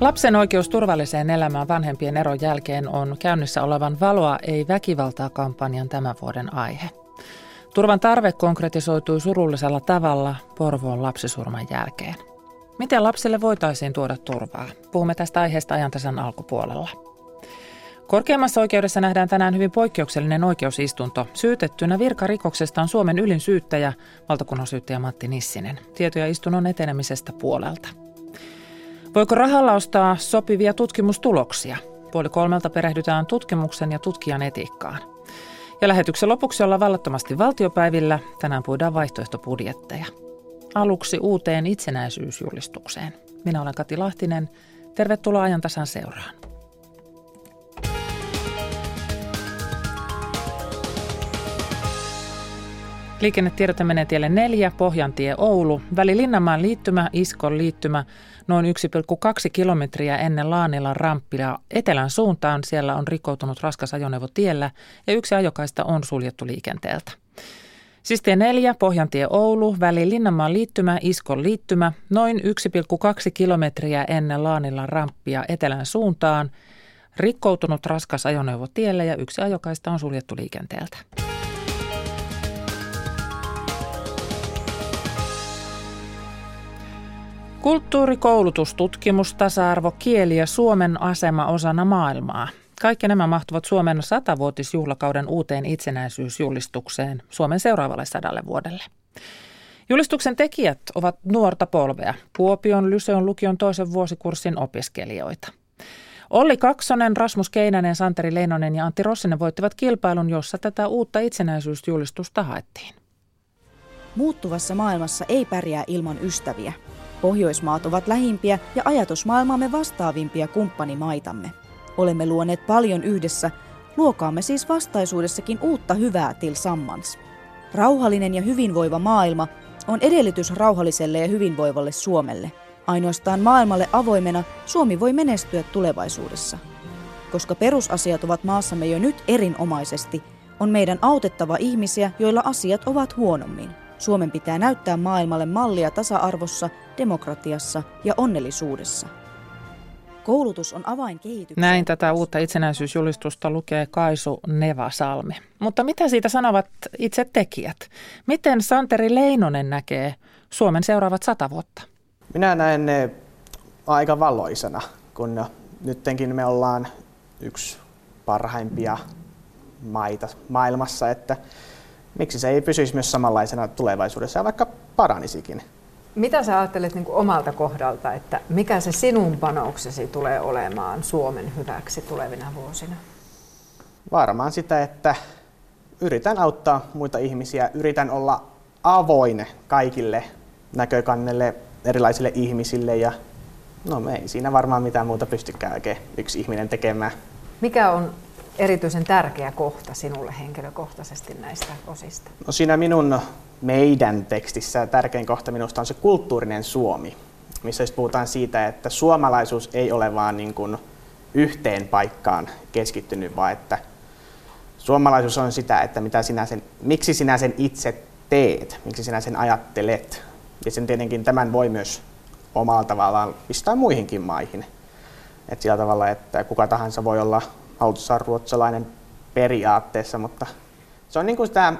Lapsen oikeus turvalliseen elämään vanhempien eron jälkeen on käynnissä olevan Valoa ei väkivaltaa kampanjan tämän vuoden aihe. Turvan tarve konkretisoitui surullisella tavalla Porvoon lapsisurman jälkeen. Miten lapsille voitaisiin tuoda turvaa? Puhumme tästä aiheesta ajantasan alkupuolella. Korkeimmassa oikeudessa nähdään tänään hyvin poikkeuksellinen oikeusistunto. Syytettynä virkarikoksesta on Suomen ylin syyttäjä, valtakunnan syyttäjä Matti Nissinen. Tietoja istunnon etenemisestä puolelta. Voiko rahalla ostaa sopivia tutkimustuloksia? Puoli kolmelta perehdytään tutkimuksen ja tutkijan etiikkaan. Ja lähetyksen lopuksi ollaan vallattomasti valtiopäivillä. Tänään puhutaan vaihtoehtobudjetteja. Aluksi uuteen itsenäisyysjulistukseen. Minä olen Kati Lahtinen. Tervetuloa ajan tasan seuraan. Liikennetiedote menee tielle 4, Pohjantie Oulu, väli Linnanmaan liittymä, Iskon liittymä, noin 1,2 kilometriä ennen Laanilan ramppia etelän suuntaan. Siellä on rikkoutunut raskas ajoneuvo tiellä ja yksi ajokaista on suljettu liikenteeltä. Siis tie 4, Pohjantie Oulu, väli Linnanmaan liittymä, Iskon liittymä, noin 1,2 kilometriä ennen Laanilan ramppia etelän suuntaan. Rikkoutunut raskas ajoneuvo tiellä ja yksi ajokaista on suljettu liikenteeltä. Kulttuuri, koulutus, tutkimus, tasa-arvo, kieli ja Suomen asema osana maailmaa. Kaikki nämä mahtuvat Suomen satavuotisjuhlakauden uuteen itsenäisyysjulistukseen Suomen seuraavalle sadalle vuodelle. Julistuksen tekijät ovat nuorta polvea, Kuopion Lyseon lukion toisen vuosikurssin opiskelijoita. Olli Kaksonen, Rasmus Keinänen, Santeri Leinonen ja Antti Rossinen voittivat kilpailun, jossa tätä uutta itsenäisyysjulistusta haettiin. Muuttuvassa maailmassa ei pärjää ilman ystäviä – Pohjoismaat ovat lähimpiä ja ajatusmaailmamme vastaavimpia kumppanimaitamme. Olemme luoneet paljon yhdessä, luokaamme siis vastaisuudessakin uutta hyvää tillsammans. Rauhallinen ja hyvinvoiva maailma on edellytys rauhalliselle ja hyvinvoivalle Suomelle. Ainoastaan maailmalle avoimena Suomi voi menestyä tulevaisuudessa. Koska perusasiat ovat maassamme jo nyt erinomaisesti, on meidän autettava ihmisiä, joilla asiat ovat huonommin. Suomen pitää näyttää maailmalle mallia tasa-arvossa, demokratiassa ja onnellisuudessa. Koulutus on avain kehitykseen. Näin tätä uutta itsenäisyysjulistusta lukee Kaisu Nevasalmi. Mutta mitä siitä sanovat itse tekijät? Miten Santeri Leinonen näkee Suomen seuraavat sata vuotta? Minä näen ne aika valoisena, kun nyttenkin me ollaan yksi parhaimpia maita maailmassa, että miksi se ei pysyisi myös samanlaisena tulevaisuudessa ja vaikka paranisikin. Mitä sä ajattelet niin omalta kohdalta, että mikä se sinun panoksesi tulee olemaan Suomen hyväksi tulevina vuosina? Varmaan sitä, että yritän auttaa muita ihmisiä, yritän olla avoin kaikille näkökannelle, erilaisille ihmisille ja no me ei siinä varmaan mitään muuta pystykään oikein yksi ihminen tekemään. Mikä on erityisen tärkeä kohta sinulle henkilökohtaisesti näistä osista? No siinä minun meidän tekstissä tärkein kohta minusta on se kulttuurinen Suomi, missä siis puhutaan siitä, että suomalaisuus ei ole vaan niin kuin yhteen paikkaan keskittynyt, vaan että suomalaisuus on sitä, että mitä sinä sen, miksi sinä sen itse teet, miksi sinä sen ajattelet. Ja sen tietenkin tämän voi myös omalla tavallaan pistää muihinkin maihin. Et sillä tavalla, että kuka tahansa voi olla autossa ruotsalainen periaatteessa, mutta se on niin kuin sitä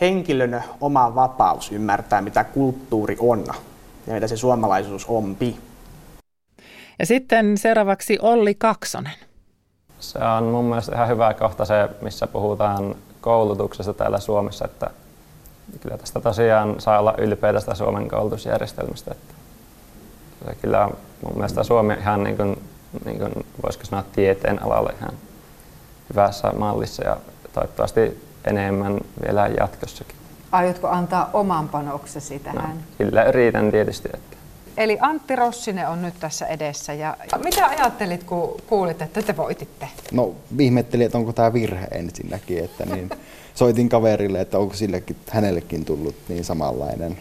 henkilön oma vapaus ymmärtää, mitä kulttuuri on ja mitä se suomalaisuus onpi. Ja sitten seuraavaksi Olli Kaksonen. Se on mun mielestä ihan hyvä kohta se, missä puhutaan koulutuksesta täällä Suomessa, että kyllä tästä tosiaan saa olla ylpeä tästä Suomen koulutusjärjestelmästä. Että se kyllä on mun mielestä Suomi ihan niin kuin niin kuin, voisiko sanoa tieteen alalle ihan hyvässä mallissa ja toivottavasti enemmän vielä jatkossakin. Aiotko antaa oman panoksesi tähän? No, kyllä yritän tietysti. Että. Eli Antti Rossinen on nyt tässä edessä. Ja mitä ajattelit, kun kuulit, että te voititte? No ihmettelin, että onko tämä virhe ensinnäkin. Että niin, soitin kaverille, että onko sillekin, hänellekin tullut niin samanlainen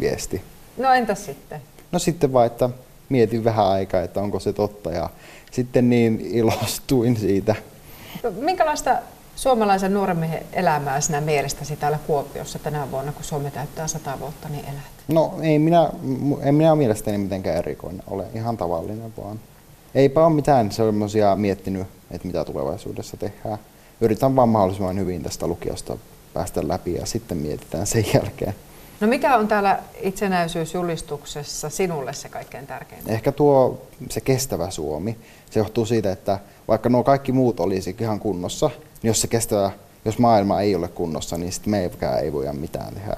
viesti. No entäs sitten? No sitten vaan, että mietin vähän aikaa, että onko se totta ja sitten niin ilostuin siitä. Minkälaista suomalaisen nuoren miehen elämää sinä mielestäsi täällä Kuopiossa tänä vuonna, kun Suomi täyttää sata vuotta, niin elät? No ei minä, en minä mielestäni mitenkään erikoinen ole, ihan tavallinen vaan. eipä ole mitään semmoisia miettinyt, että mitä tulevaisuudessa tehdään. Yritän vaan mahdollisimman hyvin tästä lukiosta päästä läpi ja sitten mietitään sen jälkeen. No mikä on täällä itsenäisyysjulistuksessa sinulle se kaikkein tärkein? Ehkä tuo se kestävä Suomi. Se johtuu siitä, että vaikka nuo kaikki muut olisi ihan kunnossa, niin jos se kestävä, jos maailma ei ole kunnossa, niin sitten meikään ei voida mitään tehdä.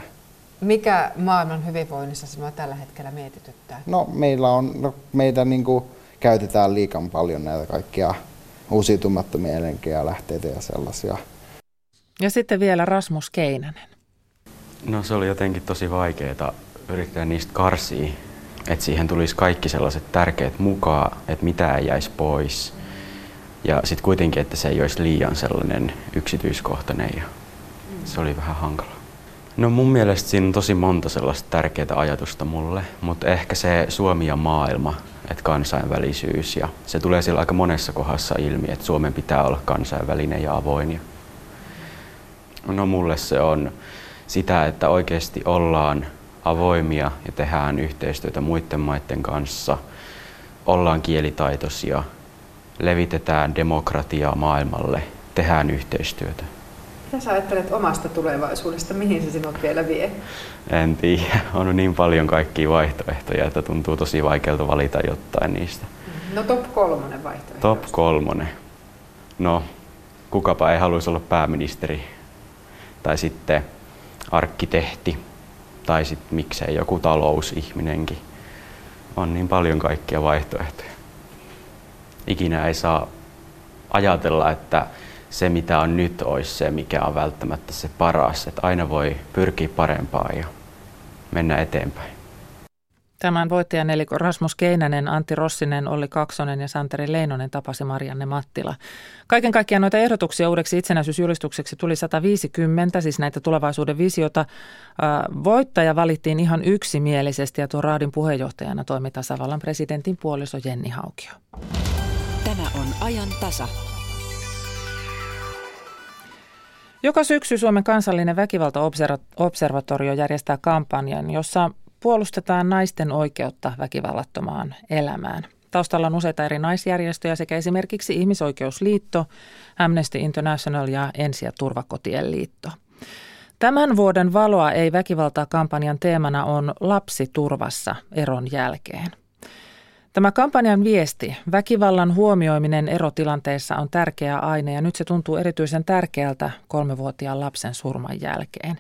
Mikä maailman hyvinvoinnissa sinua tällä hetkellä mietityttää? No meillä on, no, meitä niin kuin, käytetään liikan paljon näitä kaikkia uusiutumattomia energialähteitä ja sellaisia. Ja sitten vielä Rasmus Keinänen. No se oli jotenkin tosi vaikeaa yrittää niistä karsia, että siihen tulisi kaikki sellaiset tärkeät mukaan, että mitä ei jäisi pois. Ja sitten kuitenkin, että se ei olisi liian sellainen yksityiskohtainen ja se oli vähän hankala. No mun mielestä siinä on tosi monta sellaista tärkeää ajatusta mulle, mutta ehkä se Suomi ja maailma, että kansainvälisyys ja se tulee siellä aika monessa kohdassa ilmi, että Suomen pitää olla kansainvälinen ja avoin. No mulle se on sitä, että oikeasti ollaan avoimia ja tehdään yhteistyötä muiden maiden kanssa, ollaan kielitaitoisia, levitetään demokratiaa maailmalle, tehdään yhteistyötä. Mitä sä ajattelet omasta tulevaisuudesta? Mihin se sinut vielä vie? En tiedä. On niin paljon kaikkia vaihtoehtoja, että tuntuu tosi vaikealta valita jotain niistä. No top kolmonen vaihtoehto. Top kolmonen. No, kukapa ei haluaisi olla pääministeri. Tai sitten arkkitehti. Tai sitten miksei joku talousihminenkin. On niin paljon kaikkia vaihtoehtoja. Ikinä ei saa ajatella, että se mitä on nyt olisi se, mikä on välttämättä se paras. Että aina voi pyrkiä parempaan ja mennä eteenpäin. Tämän voittajan eli Rasmus Keinänen, Antti Rossinen, Olli Kaksonen ja Santeri Leinonen tapasi Marianne Mattila. Kaiken kaikkiaan noita ehdotuksia uudeksi itsenäisyysjulistukseksi tuli 150, siis näitä tulevaisuuden visiota. Voittaja valittiin ihan yksimielisesti ja tuo raadin puheenjohtajana toimi tasavallan presidentin puoliso Jenni Haukio. Tämä on ajan tasa. Joka syksy Suomen kansallinen väkivaltaobservatorio järjestää kampanjan, jossa puolustetaan naisten oikeutta väkivallattomaan elämään. Taustalla on useita eri naisjärjestöjä sekä esimerkiksi Ihmisoikeusliitto, Amnesty International ja Ensi- ja turvakotien liitto. Tämän vuoden Valoa ei väkivaltaa kampanjan teemana on lapsi turvassa eron jälkeen. Tämä kampanjan viesti, väkivallan huomioiminen erotilanteessa on tärkeä aine ja nyt se tuntuu erityisen tärkeältä kolmevuotiaan lapsen surman jälkeen.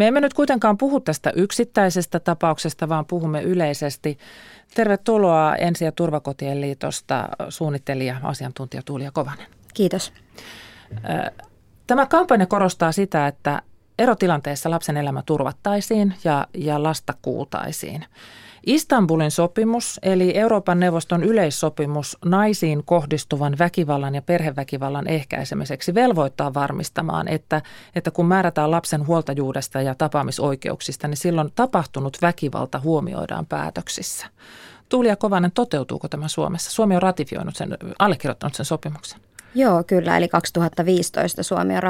Me emme nyt kuitenkaan puhu tästä yksittäisestä tapauksesta, vaan puhumme yleisesti. Tervetuloa Ensi- ja turvakotien liitosta suunnittelija, asiantuntija Tuulia Kovanen. Kiitos. Tämä kampanja korostaa sitä, että erotilanteessa lapsen elämä turvattaisiin ja, ja lasta kuultaisiin. Istanbulin sopimus, eli Euroopan neuvoston yleissopimus naisiin kohdistuvan väkivallan ja perheväkivallan ehkäisemiseksi velvoittaa varmistamaan, että, että kun määrätään lapsen huoltajuudesta ja tapaamisoikeuksista, niin silloin tapahtunut väkivalta huomioidaan päätöksissä. Tuulia Kovanen, toteutuuko tämä Suomessa? Suomi on ratifioinut sen, allekirjoittanut sen sopimuksen. Joo, kyllä. Eli 2015 Suomi on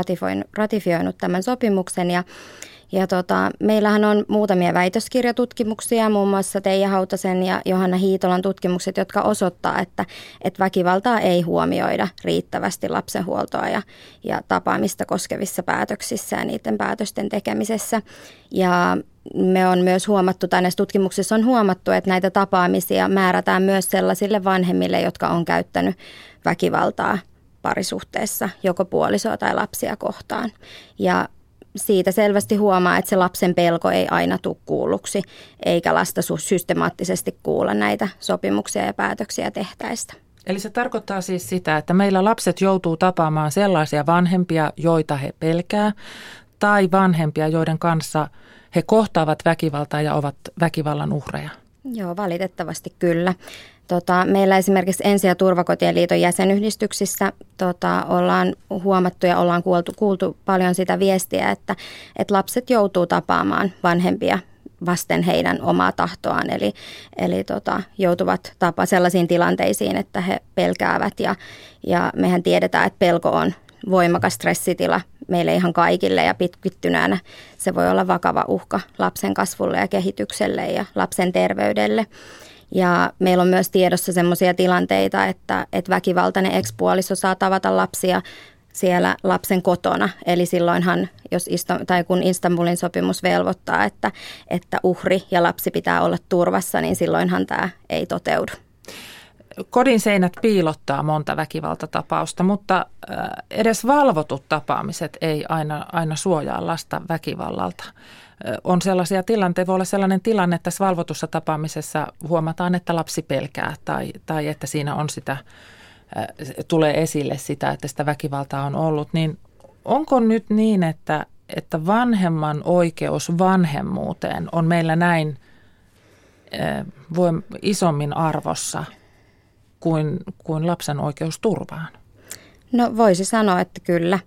ratifioinut tämän sopimuksen ja ja tota, meillähän on muutamia väitöskirjatutkimuksia, muun muassa Teija Hautasen ja Johanna Hiitolan tutkimukset, jotka osoittaa, että, että väkivaltaa ei huomioida riittävästi lapsenhuoltoa ja, ja tapaamista koskevissa päätöksissä ja niiden päätösten tekemisessä. Ja me on myös huomattu, tai näissä tutkimuksissa on huomattu, että näitä tapaamisia määrätään myös sellaisille vanhemmille, jotka on käyttänyt väkivaltaa parisuhteessa joko puolisoa tai lapsia kohtaan. Ja siitä selvästi huomaa, että se lapsen pelko ei aina tule kuulluksi, eikä lasta systemaattisesti kuulla näitä sopimuksia ja päätöksiä tehtäistä. Eli se tarkoittaa siis sitä, että meillä lapset joutuu tapaamaan sellaisia vanhempia, joita he pelkää, tai vanhempia, joiden kanssa he kohtaavat väkivaltaa ja ovat väkivallan uhreja. Joo, valitettavasti kyllä. Tota, meillä esimerkiksi Ensi- ja turvakotien liiton jäsenyhdistyksissä tota, ollaan huomattu ja ollaan kuultu, kuultu paljon sitä viestiä, että, että lapset joutuu tapaamaan vanhempia vasten heidän omaa tahtoaan. Eli, eli tota, joutuvat tapa sellaisiin tilanteisiin, että he pelkäävät ja, ja mehän tiedetään, että pelko on voimakas stressitila meille ihan kaikille ja pitkittyneänä se voi olla vakava uhka lapsen kasvulle ja kehitykselle ja lapsen terveydelle. Ja meillä on myös tiedossa sellaisia tilanteita, että, että väkivaltainen ekspuoliso saa tavata lapsia siellä lapsen kotona. Eli silloinhan, jos tai kun Istanbulin sopimus velvoittaa, että, että uhri ja lapsi pitää olla turvassa, niin silloinhan tämä ei toteudu. Kodin seinät piilottaa monta väkivaltatapausta, mutta äh, edes valvotut tapaamiset ei aina, aina suojaa lasta väkivallalta. Äh, on sellaisia tilanteita, voi olla sellainen tilanne, että tässä valvotussa tapaamisessa huomataan, että lapsi pelkää tai, tai että siinä on sitä, äh, tulee esille sitä, että sitä väkivaltaa on ollut, niin onko nyt niin, että, että vanhemman oikeus vanhemmuuteen on meillä näin isommin arvossa – kuin, kuin lapsen oikeus turvaan? No voisi sanoa, että kyllä.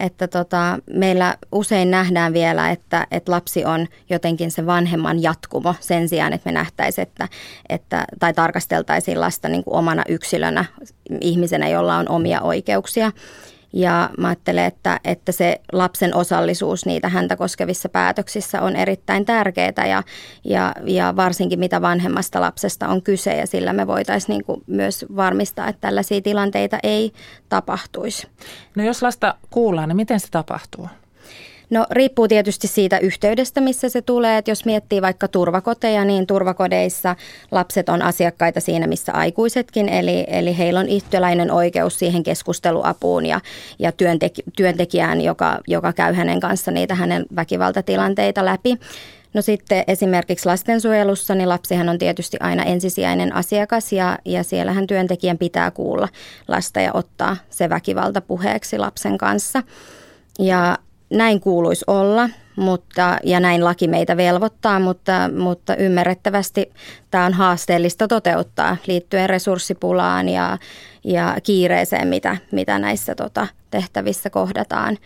Että tota, meillä usein nähdään vielä, että, että lapsi on jotenkin se vanhemman jatkumo sen sijaan, että me nähtäisiin, että, että, tai tarkasteltaisiin lasta niin kuin omana yksilönä, ihmisenä, jolla on omia oikeuksia. Ja mä ajattelen, että, että se lapsen osallisuus niitä häntä koskevissa päätöksissä on erittäin tärkeää ja, ja, ja varsinkin mitä vanhemmasta lapsesta on kyse ja sillä me voitaisiin niin myös varmistaa, että tällaisia tilanteita ei tapahtuisi. No jos lasta kuullaan, niin miten se tapahtuu? No riippuu tietysti siitä yhteydestä, missä se tulee. Et jos miettii vaikka turvakoteja, niin turvakodeissa lapset on asiakkaita siinä, missä aikuisetkin. Eli, eli heillä on yhtäläinen oikeus siihen keskusteluapuun ja, ja työntek, työntekijään, joka, joka käy hänen kanssa niitä hänen väkivaltatilanteita läpi. No sitten esimerkiksi lastensuojelussa, niin lapsihan on tietysti aina ensisijainen asiakas ja, ja siellähän työntekijän pitää kuulla lasta ja ottaa se väkivalta puheeksi lapsen kanssa. Ja näin kuuluisi olla, mutta, ja näin laki meitä velvoittaa, mutta, mutta ymmärrettävästi tämä on haasteellista toteuttaa liittyen resurssipulaan ja, ja kiireeseen, mitä, mitä näissä tota, tehtävissä kohdataan.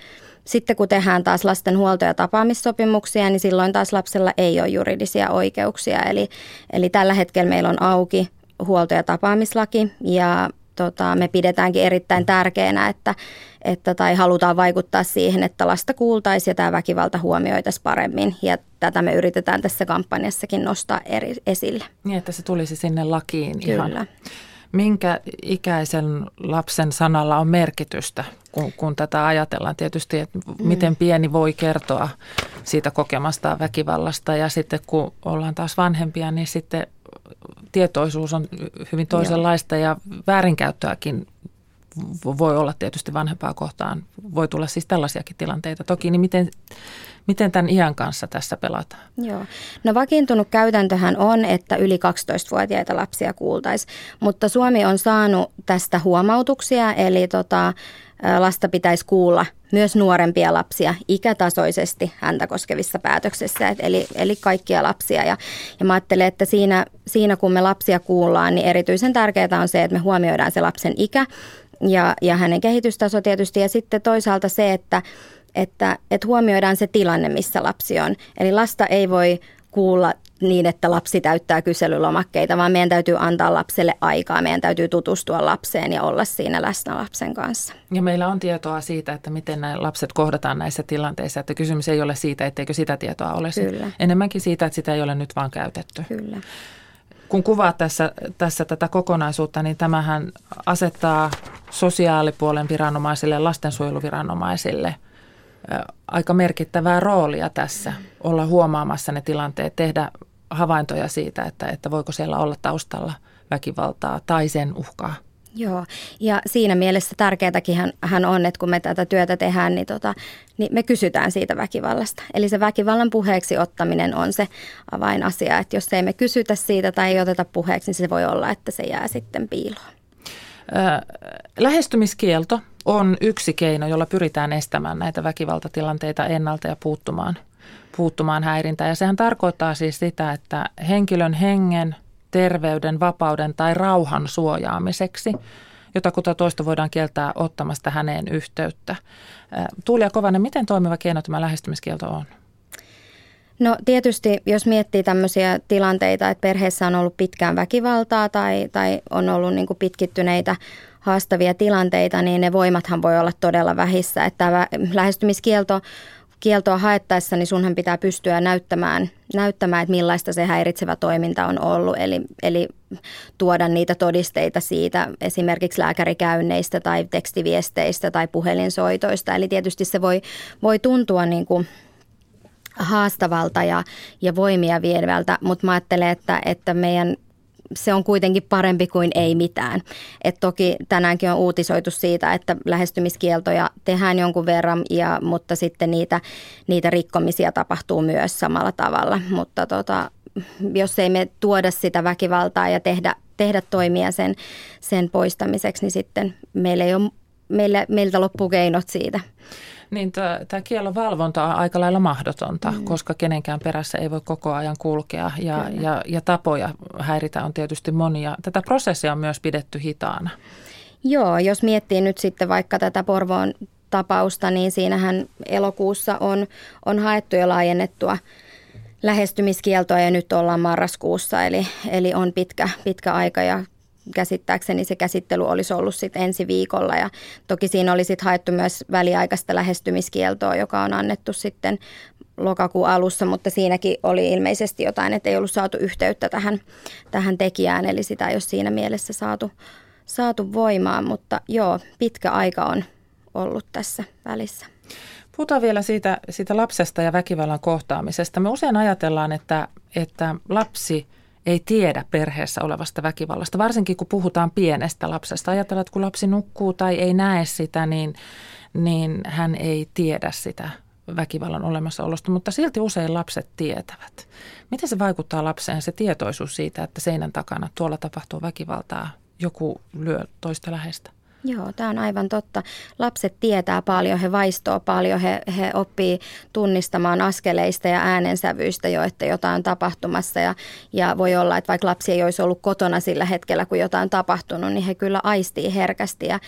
Sitten kun tehdään taas lasten huolto- ja tapaamissopimuksia, niin silloin taas lapsella ei ole juridisia oikeuksia. Eli, eli tällä hetkellä meillä on auki huolto- ja tapaamislaki ja tota, me pidetäänkin erittäin tärkeänä, että, että tai halutaan vaikuttaa siihen, että lasta kuultaisiin ja tämä väkivalta huomioitaisiin paremmin. Ja tätä me yritetään tässä kampanjassakin nostaa eri, esille. Niin, että se tulisi sinne lakiin Kyllä. ihan. Minkä ikäisen lapsen sanalla on merkitystä, kun, kun tätä ajatellaan tietysti, että miten pieni voi kertoa siitä kokemasta väkivallasta ja sitten kun ollaan taas vanhempia, niin sitten tietoisuus on hyvin toisenlaista ja väärinkäyttöäkin voi olla tietysti vanhempaa kohtaan. Voi tulla siis tällaisiakin tilanteita. Toki, niin miten, miten tämän iän kanssa tässä pelataan? Joo. No vakiintunut käytäntöhän on, että yli 12-vuotiaita lapsia kuultaisiin, mutta Suomi on saanut tästä huomautuksia, eli tota, lasta pitäisi kuulla myös nuorempia lapsia ikätasoisesti häntä koskevissa päätöksissä, eli, eli kaikkia lapsia. Ja, ja mä ajattelen, että siinä, siinä kun me lapsia kuullaan, niin erityisen tärkeää on se, että me huomioidaan se lapsen ikä ja, ja hänen kehitystaso tietysti. Ja sitten toisaalta se, että, että, että huomioidaan se tilanne, missä lapsi on. Eli lasta ei voi kuulla niin, että lapsi täyttää kyselylomakkeita, vaan meidän täytyy antaa lapselle aikaa, meidän täytyy tutustua lapseen ja olla siinä läsnä lapsen kanssa. Ja meillä on tietoa siitä, että miten nämä lapset kohdataan näissä tilanteissa, että kysymys ei ole siitä, etteikö sitä tietoa ole. Kyllä. Enemmänkin siitä, että sitä ei ole nyt vaan käytetty. Kyllä. Kun kuvaat tässä, tässä tätä kokonaisuutta, niin tämähän asettaa sosiaalipuolen viranomaisille ja lastensuojeluviranomaisille – aika merkittävää roolia tässä, olla huomaamassa ne tilanteet, tehdä havaintoja siitä, että, että voiko siellä olla taustalla väkivaltaa tai sen uhkaa. Joo, ja siinä mielessä tärkeätäkin hän, hän on, että kun me tätä työtä tehdään, niin, tota, niin me kysytään siitä väkivallasta. Eli se väkivallan puheeksi ottaminen on se avainasia, että jos ei me kysytä siitä tai ei oteta puheeksi, niin se voi olla, että se jää sitten piiloon. Lähestymiskielto on yksi keino, jolla pyritään estämään näitä väkivaltatilanteita ennalta ja puuttumaan, puuttumaan häirintään. Ja sehän tarkoittaa siis sitä, että henkilön hengen, terveyden, vapauden tai rauhan suojaamiseksi jotakuta toista voidaan kieltää ottamasta häneen yhteyttä. Tuulia Kovanen, miten toimiva keino tämä lähestymiskielto on? No tietysti, jos miettii tämmöisiä tilanteita, että perheessä on ollut pitkään väkivaltaa tai, tai on ollut niin pitkittyneitä haastavia tilanteita, niin ne voimathan voi olla todella vähissä. Että tämä lähestymiskielto kieltoa haettaessa, niin sunhan pitää pystyä näyttämään, näyttämään, että millaista se häiritsevä toiminta on ollut. Eli, eli tuoda niitä todisteita siitä esimerkiksi lääkärikäynneistä tai tekstiviesteistä tai puhelinsoitoista. Eli tietysti se voi, voi tuntua niin kuin haastavalta ja, ja voimia vievältä, mutta mä ajattelen, että, että meidän se on kuitenkin parempi kuin ei mitään. Et toki tänäänkin on uutisoitu siitä, että lähestymiskieltoja tehdään jonkun verran, ja, mutta sitten niitä, niitä rikkomisia tapahtuu myös samalla tavalla. Mutta tota, jos ei me tuoda sitä väkivaltaa ja tehdä, tehdä toimia sen, sen poistamiseksi, niin sitten meillä ei ole, meillä, meiltä loppuu keinot siitä. Niin tämä kielon valvonta on aika lailla mahdotonta, mm. koska kenenkään perässä ei voi koko ajan kulkea ja, ja, ja tapoja häiritä on tietysti monia. Tätä prosessia on myös pidetty hitaana. Joo, jos miettii nyt sitten vaikka tätä Porvoon tapausta, niin siinähän elokuussa on, on haettu jo laajennettua lähestymiskieltoa ja nyt ollaan marraskuussa, eli, eli on pitkä, pitkä aika ja käsittääkseni se käsittely olisi ollut sitten ensi viikolla ja toki siinä oli sitten haettu myös väliaikaista lähestymiskieltoa, joka on annettu sitten lokakuun alussa, mutta siinäkin oli ilmeisesti jotain, että ei ollut saatu yhteyttä tähän, tähän tekijään, eli sitä ei ole siinä mielessä saatu, saatu voimaan, mutta joo, pitkä aika on ollut tässä välissä. Puhutaan vielä siitä, siitä lapsesta ja väkivallan kohtaamisesta. Me usein ajatellaan, että, että lapsi – ei tiedä perheessä olevasta väkivallasta, varsinkin kun puhutaan pienestä lapsesta. Ajatellaan, että kun lapsi nukkuu tai ei näe sitä, niin, niin hän ei tiedä sitä väkivallan olemassaolosta, mutta silti usein lapset tietävät. Miten se vaikuttaa lapseen, se tietoisuus siitä, että seinän takana tuolla tapahtuu väkivaltaa, joku lyö toista lähestä? Joo, tämä on aivan totta. Lapset tietää paljon, he vaistoo paljon, he, he oppii tunnistamaan askeleista ja äänensävyistä jo, että jotain on tapahtumassa. Ja, ja voi olla, että vaikka lapsi ei olisi ollut kotona sillä hetkellä, kun jotain on tapahtunut, niin he kyllä aistii herkästi. Ja,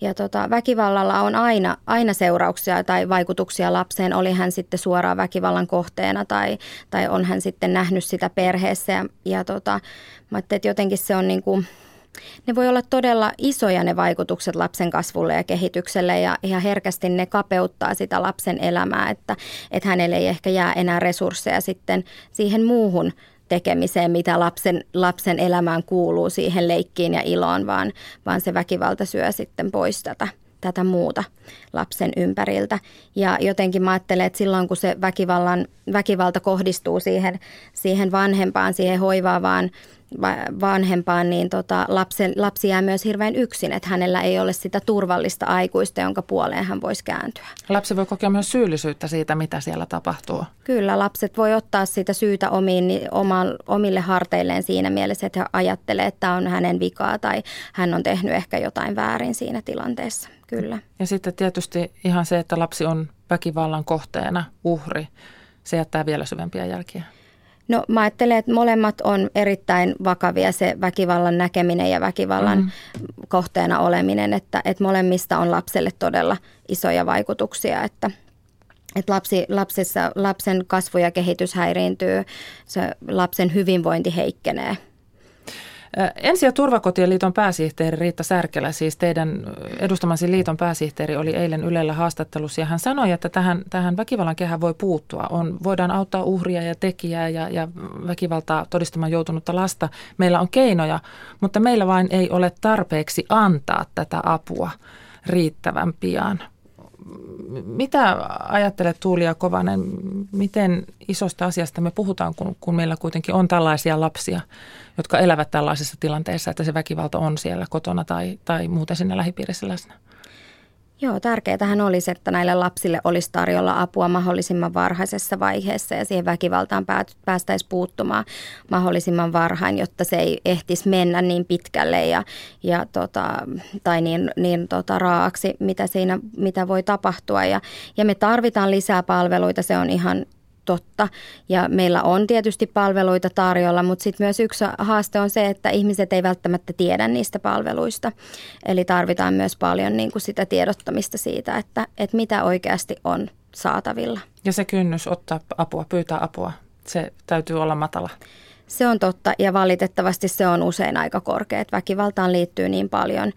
ja tota, väkivallalla on aina, aina seurauksia tai vaikutuksia lapseen, oli hän sitten suoraan väkivallan kohteena tai, tai on hän sitten nähnyt sitä perheessä. Ja, ja tota, mä että jotenkin se on niin kuin ne voi olla todella isoja ne vaikutukset lapsen kasvulle ja kehitykselle ja ihan herkästi ne kapeuttaa sitä lapsen elämää, että, että hänelle ei ehkä jää enää resursseja sitten siihen muuhun tekemiseen, mitä lapsen, lapsen elämään kuuluu siihen leikkiin ja iloon, vaan, vaan se väkivalta syö sitten pois tätä, tätä muuta lapsen ympäriltä. Ja jotenkin mä ajattelen, että silloin kun se väkivallan, väkivalta kohdistuu siihen, siihen vanhempaan, siihen hoivaavaan vanhempaan, niin tota, lapsen, lapsi jää myös hirveän yksin, että hänellä ei ole sitä turvallista aikuista, jonka puoleen hän voisi kääntyä. Lapsi voi kokea myös syyllisyyttä siitä, mitä siellä tapahtuu. Kyllä, lapset voi ottaa sitä syytä omiin, omille harteilleen siinä mielessä, että hän ajattelee, että tämä on hänen vikaa tai hän on tehnyt ehkä jotain väärin siinä tilanteessa. Kyllä. Ja sitten tietysti ihan se, että lapsi on väkivallan kohteena, uhri, se jättää vielä syvempiä jälkiä. No mä ajattelen, että molemmat on erittäin vakavia se väkivallan näkeminen ja väkivallan mm. kohteena oleminen, että, että molemmista on lapselle todella isoja vaikutuksia, että että lapsi, lapsissa, lapsen kasvu ja kehitys häiriintyy, se lapsen hyvinvointi heikkenee – Ensi- ja turvakotien liiton pääsihteeri Riitta Särkelä, siis teidän edustamasi liiton pääsihteeri, oli eilen Ylellä haastattelussa ja hän sanoi, että tähän, tähän väkivallan kehään voi puuttua. On, voidaan auttaa uhria ja tekijää ja, ja väkivaltaa todistamaan joutunutta lasta. Meillä on keinoja, mutta meillä vain ei ole tarpeeksi antaa tätä apua riittävän pian. Mitä ajattelet Tuulia Kovanen, miten isosta asiasta me puhutaan, kun, kun meillä kuitenkin on tällaisia lapsia, jotka elävät tällaisessa tilanteessa, että se väkivalta on siellä kotona tai, tai muuten sinne lähipiirissä läsnä? Joo, tärkeätähän olisi, että näille lapsille olisi tarjolla apua mahdollisimman varhaisessa vaiheessa ja siihen väkivaltaan päästäisiin puuttumaan mahdollisimman varhain, jotta se ei ehtisi mennä niin pitkälle ja, ja tota, tai niin, niin tota, raaksi, mitä siinä mitä voi tapahtua. Ja, ja me tarvitaan lisää palveluita, se on ihan totta. Ja meillä on tietysti palveluita tarjolla, mutta sitten myös yksi haaste on se, että ihmiset ei välttämättä tiedä niistä palveluista. Eli tarvitaan myös paljon niin kuin sitä tiedottamista siitä, että, että mitä oikeasti on saatavilla. Ja se kynnys ottaa apua, pyytää apua, se täytyy olla matala. Se on totta ja valitettavasti se on usein aika korkea, että väkivaltaan liittyy niin paljon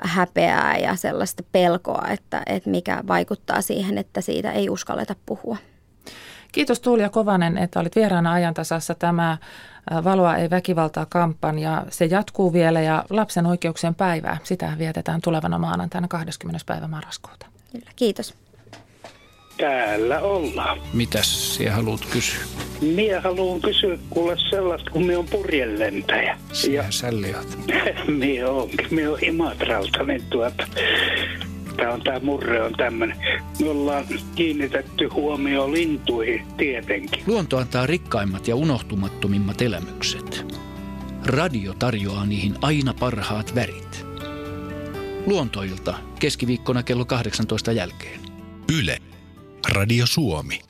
häpeää ja sellaista pelkoa, että, että mikä vaikuttaa siihen, että siitä ei uskalleta puhua. Kiitos Tuulia Kovanen, että olit vieraana ajantasassa. Tämä Valoa ei väkivaltaa kampanja. Se jatkuu vielä ja lapsen oikeuksien päivää. Sitä vietetään tulevana maanantaina 20. päivä marraskuuta. Kyllä, kiitos. Täällä ollaan. Mitäs sinä haluat kysyä? Minä haluan kysyä kuule sellaista, kun minä on purjelentäjä. Sinä ja... sälliot. minä onkin. Minä on Imatralta, niin tuota, Tämä on tämä murre on tämmöinen. Me ollaan kiinnitetty huomioon lintuihin tietenkin. Luonto antaa rikkaimmat ja unohtumattomimmat elämykset. Radio tarjoaa niihin aina parhaat värit. Luontoilta keskiviikkona kello 18 jälkeen. Yle. Radio Suomi.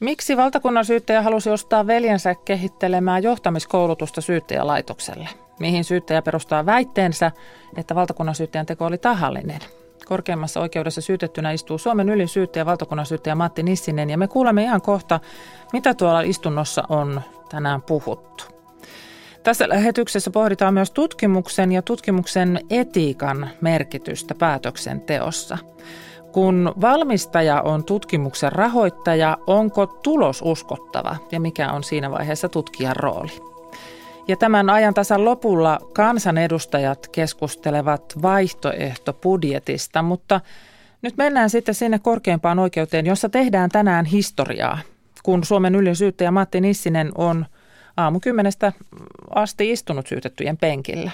Miksi valtakunnan syyttäjä halusi ostaa veljensä kehittelemään johtamiskoulutusta syyttäjälaitokselle? Mihin syyttäjä perustaa väitteensä, että valtakunnan syyttäjän teko oli tahallinen? Korkeimmassa oikeudessa syytettynä istuu Suomen ylin syyttäjä valtakunnan syyttäjä Matti Nissinen ja me kuulemme ihan kohta, mitä tuolla istunnossa on tänään puhuttu. Tässä lähetyksessä pohditaan myös tutkimuksen ja tutkimuksen etiikan merkitystä päätöksenteossa. Kun valmistaja on tutkimuksen rahoittaja, onko tulos uskottava ja mikä on siinä vaiheessa tutkijan rooli? Ja tämän ajan tasan lopulla kansanedustajat keskustelevat vaihtoehtobudjetista, mutta nyt mennään sitten sinne korkeimpaan oikeuteen, jossa tehdään tänään historiaa, kun Suomen ylin syyttäjä Matti Nissinen on aamu kymmenestä asti istunut syytettyjen penkillä.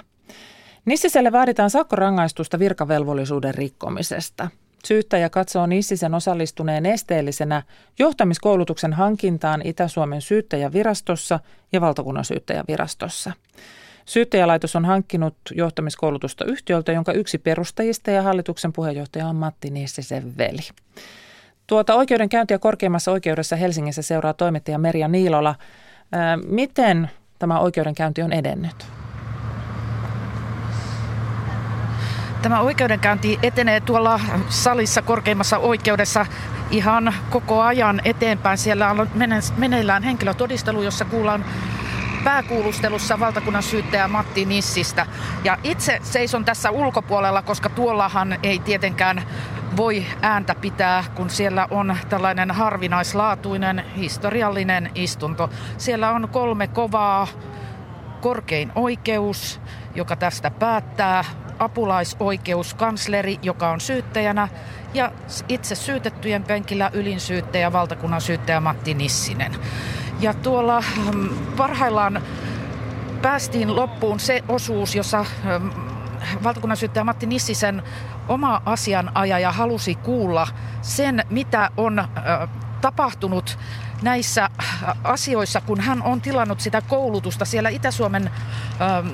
Nissiselle vaaditaan sakkorangaistusta virkavelvollisuuden rikkomisesta. Syyttäjä katsoo Nissisen osallistuneen esteellisenä johtamiskoulutuksen hankintaan Itä-Suomen syyttäjävirastossa ja valtakunnan syyttäjävirastossa. Syyttäjälaitos on hankkinut johtamiskoulutusta yhtiöltä, jonka yksi perustajista ja hallituksen puheenjohtaja on Matti Nissisen veli. Tuota oikeudenkäyntiä korkeimmassa oikeudessa Helsingissä seuraa toimittaja Merja Niilola. Miten tämä oikeudenkäynti on edennyt? Tämä oikeudenkäynti etenee tuolla salissa korkeimmassa oikeudessa ihan koko ajan eteenpäin. Siellä on meneillään henkilötodistelu, jossa kuullaan pääkuulustelussa valtakunnan syyttäjä Matti Nissistä. Ja itse seison tässä ulkopuolella, koska tuollahan ei tietenkään voi ääntä pitää, kun siellä on tällainen harvinaislaatuinen historiallinen istunto. Siellä on kolme kovaa korkein oikeus, joka tästä päättää, apulaisoikeuskansleri, joka on syyttäjänä, ja itse syytettyjen penkillä ylinsyyttäjä, valtakunnan syyttäjä Matti Nissinen. Ja tuolla mm, parhaillaan päästiin loppuun se osuus, jossa mm, valtakunnan syyttäjä Matti Nissisen oma asianajaja halusi kuulla sen, mitä on tapahtunut näissä asioissa, kun hän on tilannut sitä koulutusta siellä Itä-Suomen ähm,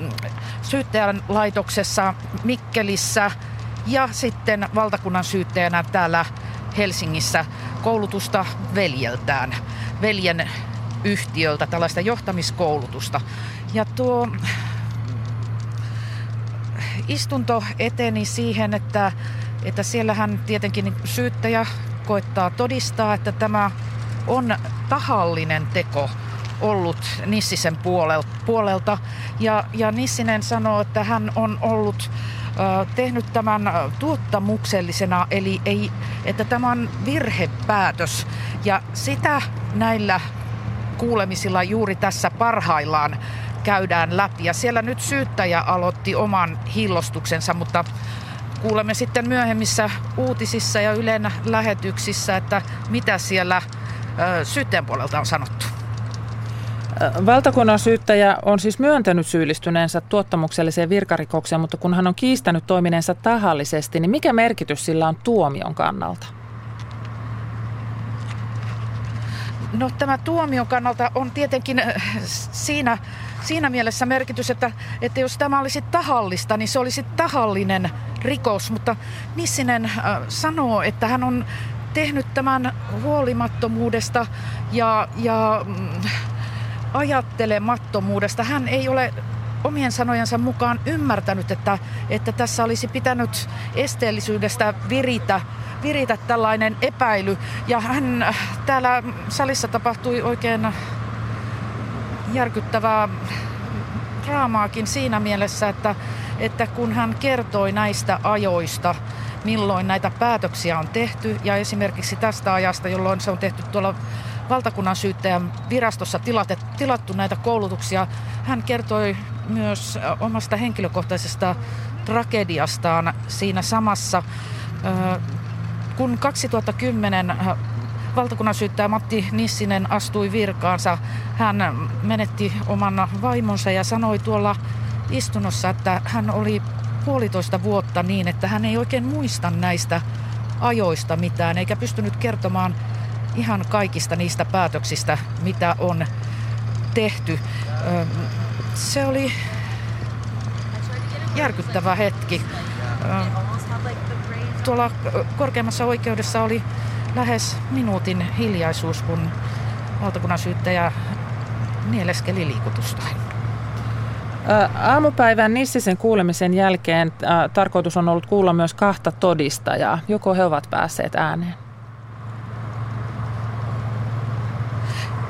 syyttäjän laitoksessa Mikkelissä ja sitten valtakunnan syyttäjänä täällä Helsingissä koulutusta veljeltään, veljen yhtiöltä, tällaista johtamiskoulutusta. Ja tuo istunto eteni siihen, että, että siellähän tietenkin syyttäjä koittaa todistaa, että tämä on tahallinen teko ollut Nissisen puolelta. Ja, ja Nissinen sanoo, että hän on ollut tehnyt tämän tuottamuksellisena, eli ei, että tämä on virhepäätös. Ja sitä näillä kuulemisilla juuri tässä parhaillaan käydään läpi. Ja siellä nyt syyttäjä aloitti oman hillostuksensa, mutta kuulemme sitten myöhemmissä uutisissa ja Ylen lähetyksissä, että mitä siellä syyttäjän puolelta on sanottu. Valtakunnan syyttäjä on siis myöntänyt syyllistyneensä tuottamukselliseen virkarikokseen, mutta kun hän on kiistänyt toimineensa tahallisesti, niin mikä merkitys sillä on tuomion kannalta? No tämä tuomion kannalta on tietenkin siinä, siinä mielessä merkitys, että, että jos tämä olisi tahallista, niin se olisi tahallinen rikos. Mutta Nissinen sanoo, että hän on tehnyt tämän huolimattomuudesta ja, ja mm, ajattelemattomuudesta. Hän ei ole omien sanojensa mukaan ymmärtänyt, että, että tässä olisi pitänyt esteellisyydestä viritä, viritä tällainen epäily. Ja hän täällä salissa tapahtui oikein järkyttävää draamaakin siinä mielessä, että, että kun hän kertoi näistä ajoista, milloin näitä päätöksiä on tehty ja esimerkiksi tästä ajasta, jolloin se on tehty tuolla valtakunnan syyttäjän virastossa tilattu näitä koulutuksia. Hän kertoi myös omasta henkilökohtaisesta tragediastaan siinä samassa. Kun 2010 valtakunnan syyttäjä Matti Nissinen astui virkaansa, hän menetti oman vaimonsa ja sanoi tuolla istunnossa, että hän oli puolitoista vuotta niin, että hän ei oikein muista näistä ajoista mitään, eikä pystynyt kertomaan ihan kaikista niistä päätöksistä, mitä on tehty. Se oli järkyttävä hetki. Tuolla korkeimmassa oikeudessa oli lähes minuutin hiljaisuus, kun valtakunnan syyttäjä nieleskeli liikutustaan. Aamupäivän Nissisen kuulemisen jälkeen tarkoitus on ollut kuulla myös kahta todistajaa. Joko he ovat päässeet ääneen?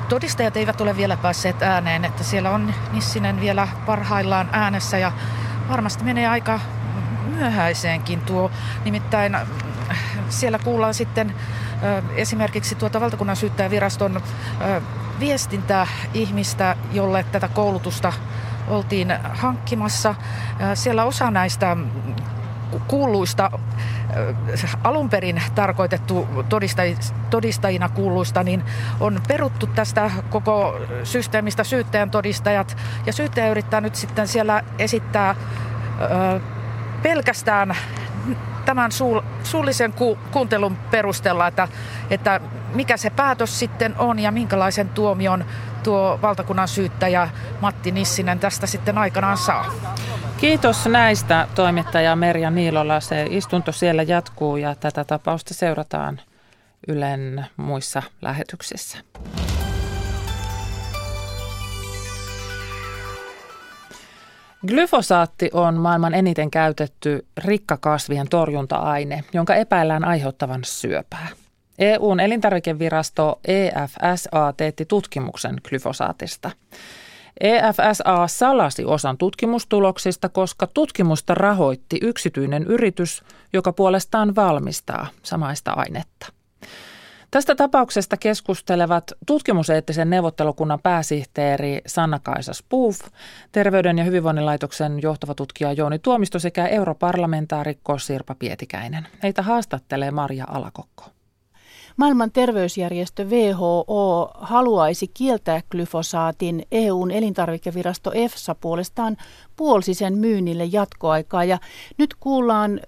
Todistajat eivät ole vielä päässeet ääneen, että siellä on Nissinen vielä parhaillaan äänessä ja varmasti menee aika myöhäiseenkin tuo. Nimittäin siellä kuullaan sitten esimerkiksi tuota valtakunnan syyttäjäviraston viestintäihmistä, jolle tätä koulutusta oltiin hankkimassa. Siellä osa näistä kuuluista, alun perin tarkoitettu todistajina kuuluista, niin on peruttu tästä koko systeemistä syyttäjän todistajat. Ja syyttäjä yrittää nyt sitten siellä esittää pelkästään tämän suul, suullisen ku, kuuntelun perusteella, että, että mikä se päätös sitten on ja minkälaisen tuomion tuo valtakunnan syyttäjä Matti Nissinen tästä sitten aikanaan saa. Kiitos näistä toimittaja Merja Niilola. Se istunto siellä jatkuu ja tätä tapausta seurataan Ylen muissa lähetyksissä. Glyfosaatti on maailman eniten käytetty rikkakasvien torjunta-aine, jonka epäillään aiheuttavan syöpää. EUn elintarvikevirasto EFSA teetti tutkimuksen glyfosaatista. EFSA salasi osan tutkimustuloksista, koska tutkimusta rahoitti yksityinen yritys, joka puolestaan valmistaa samaista ainetta. Tästä tapauksesta keskustelevat tutkimuseettisen neuvottelukunnan pääsihteeri Sanna-Kaisa Spuuf, Terveyden ja hyvinvoinnin laitoksen johtava tutkija Jouni Tuomisto sekä europarlamentaarikko Sirpa Pietikäinen. Heitä haastattelee Maria Alakokko. Maailman terveysjärjestö WHO haluaisi kieltää glyfosaatin. EUn elintarvikevirasto EFSA puolestaan puolsi sen myynnille jatkoaikaa. Ja nyt kuullaan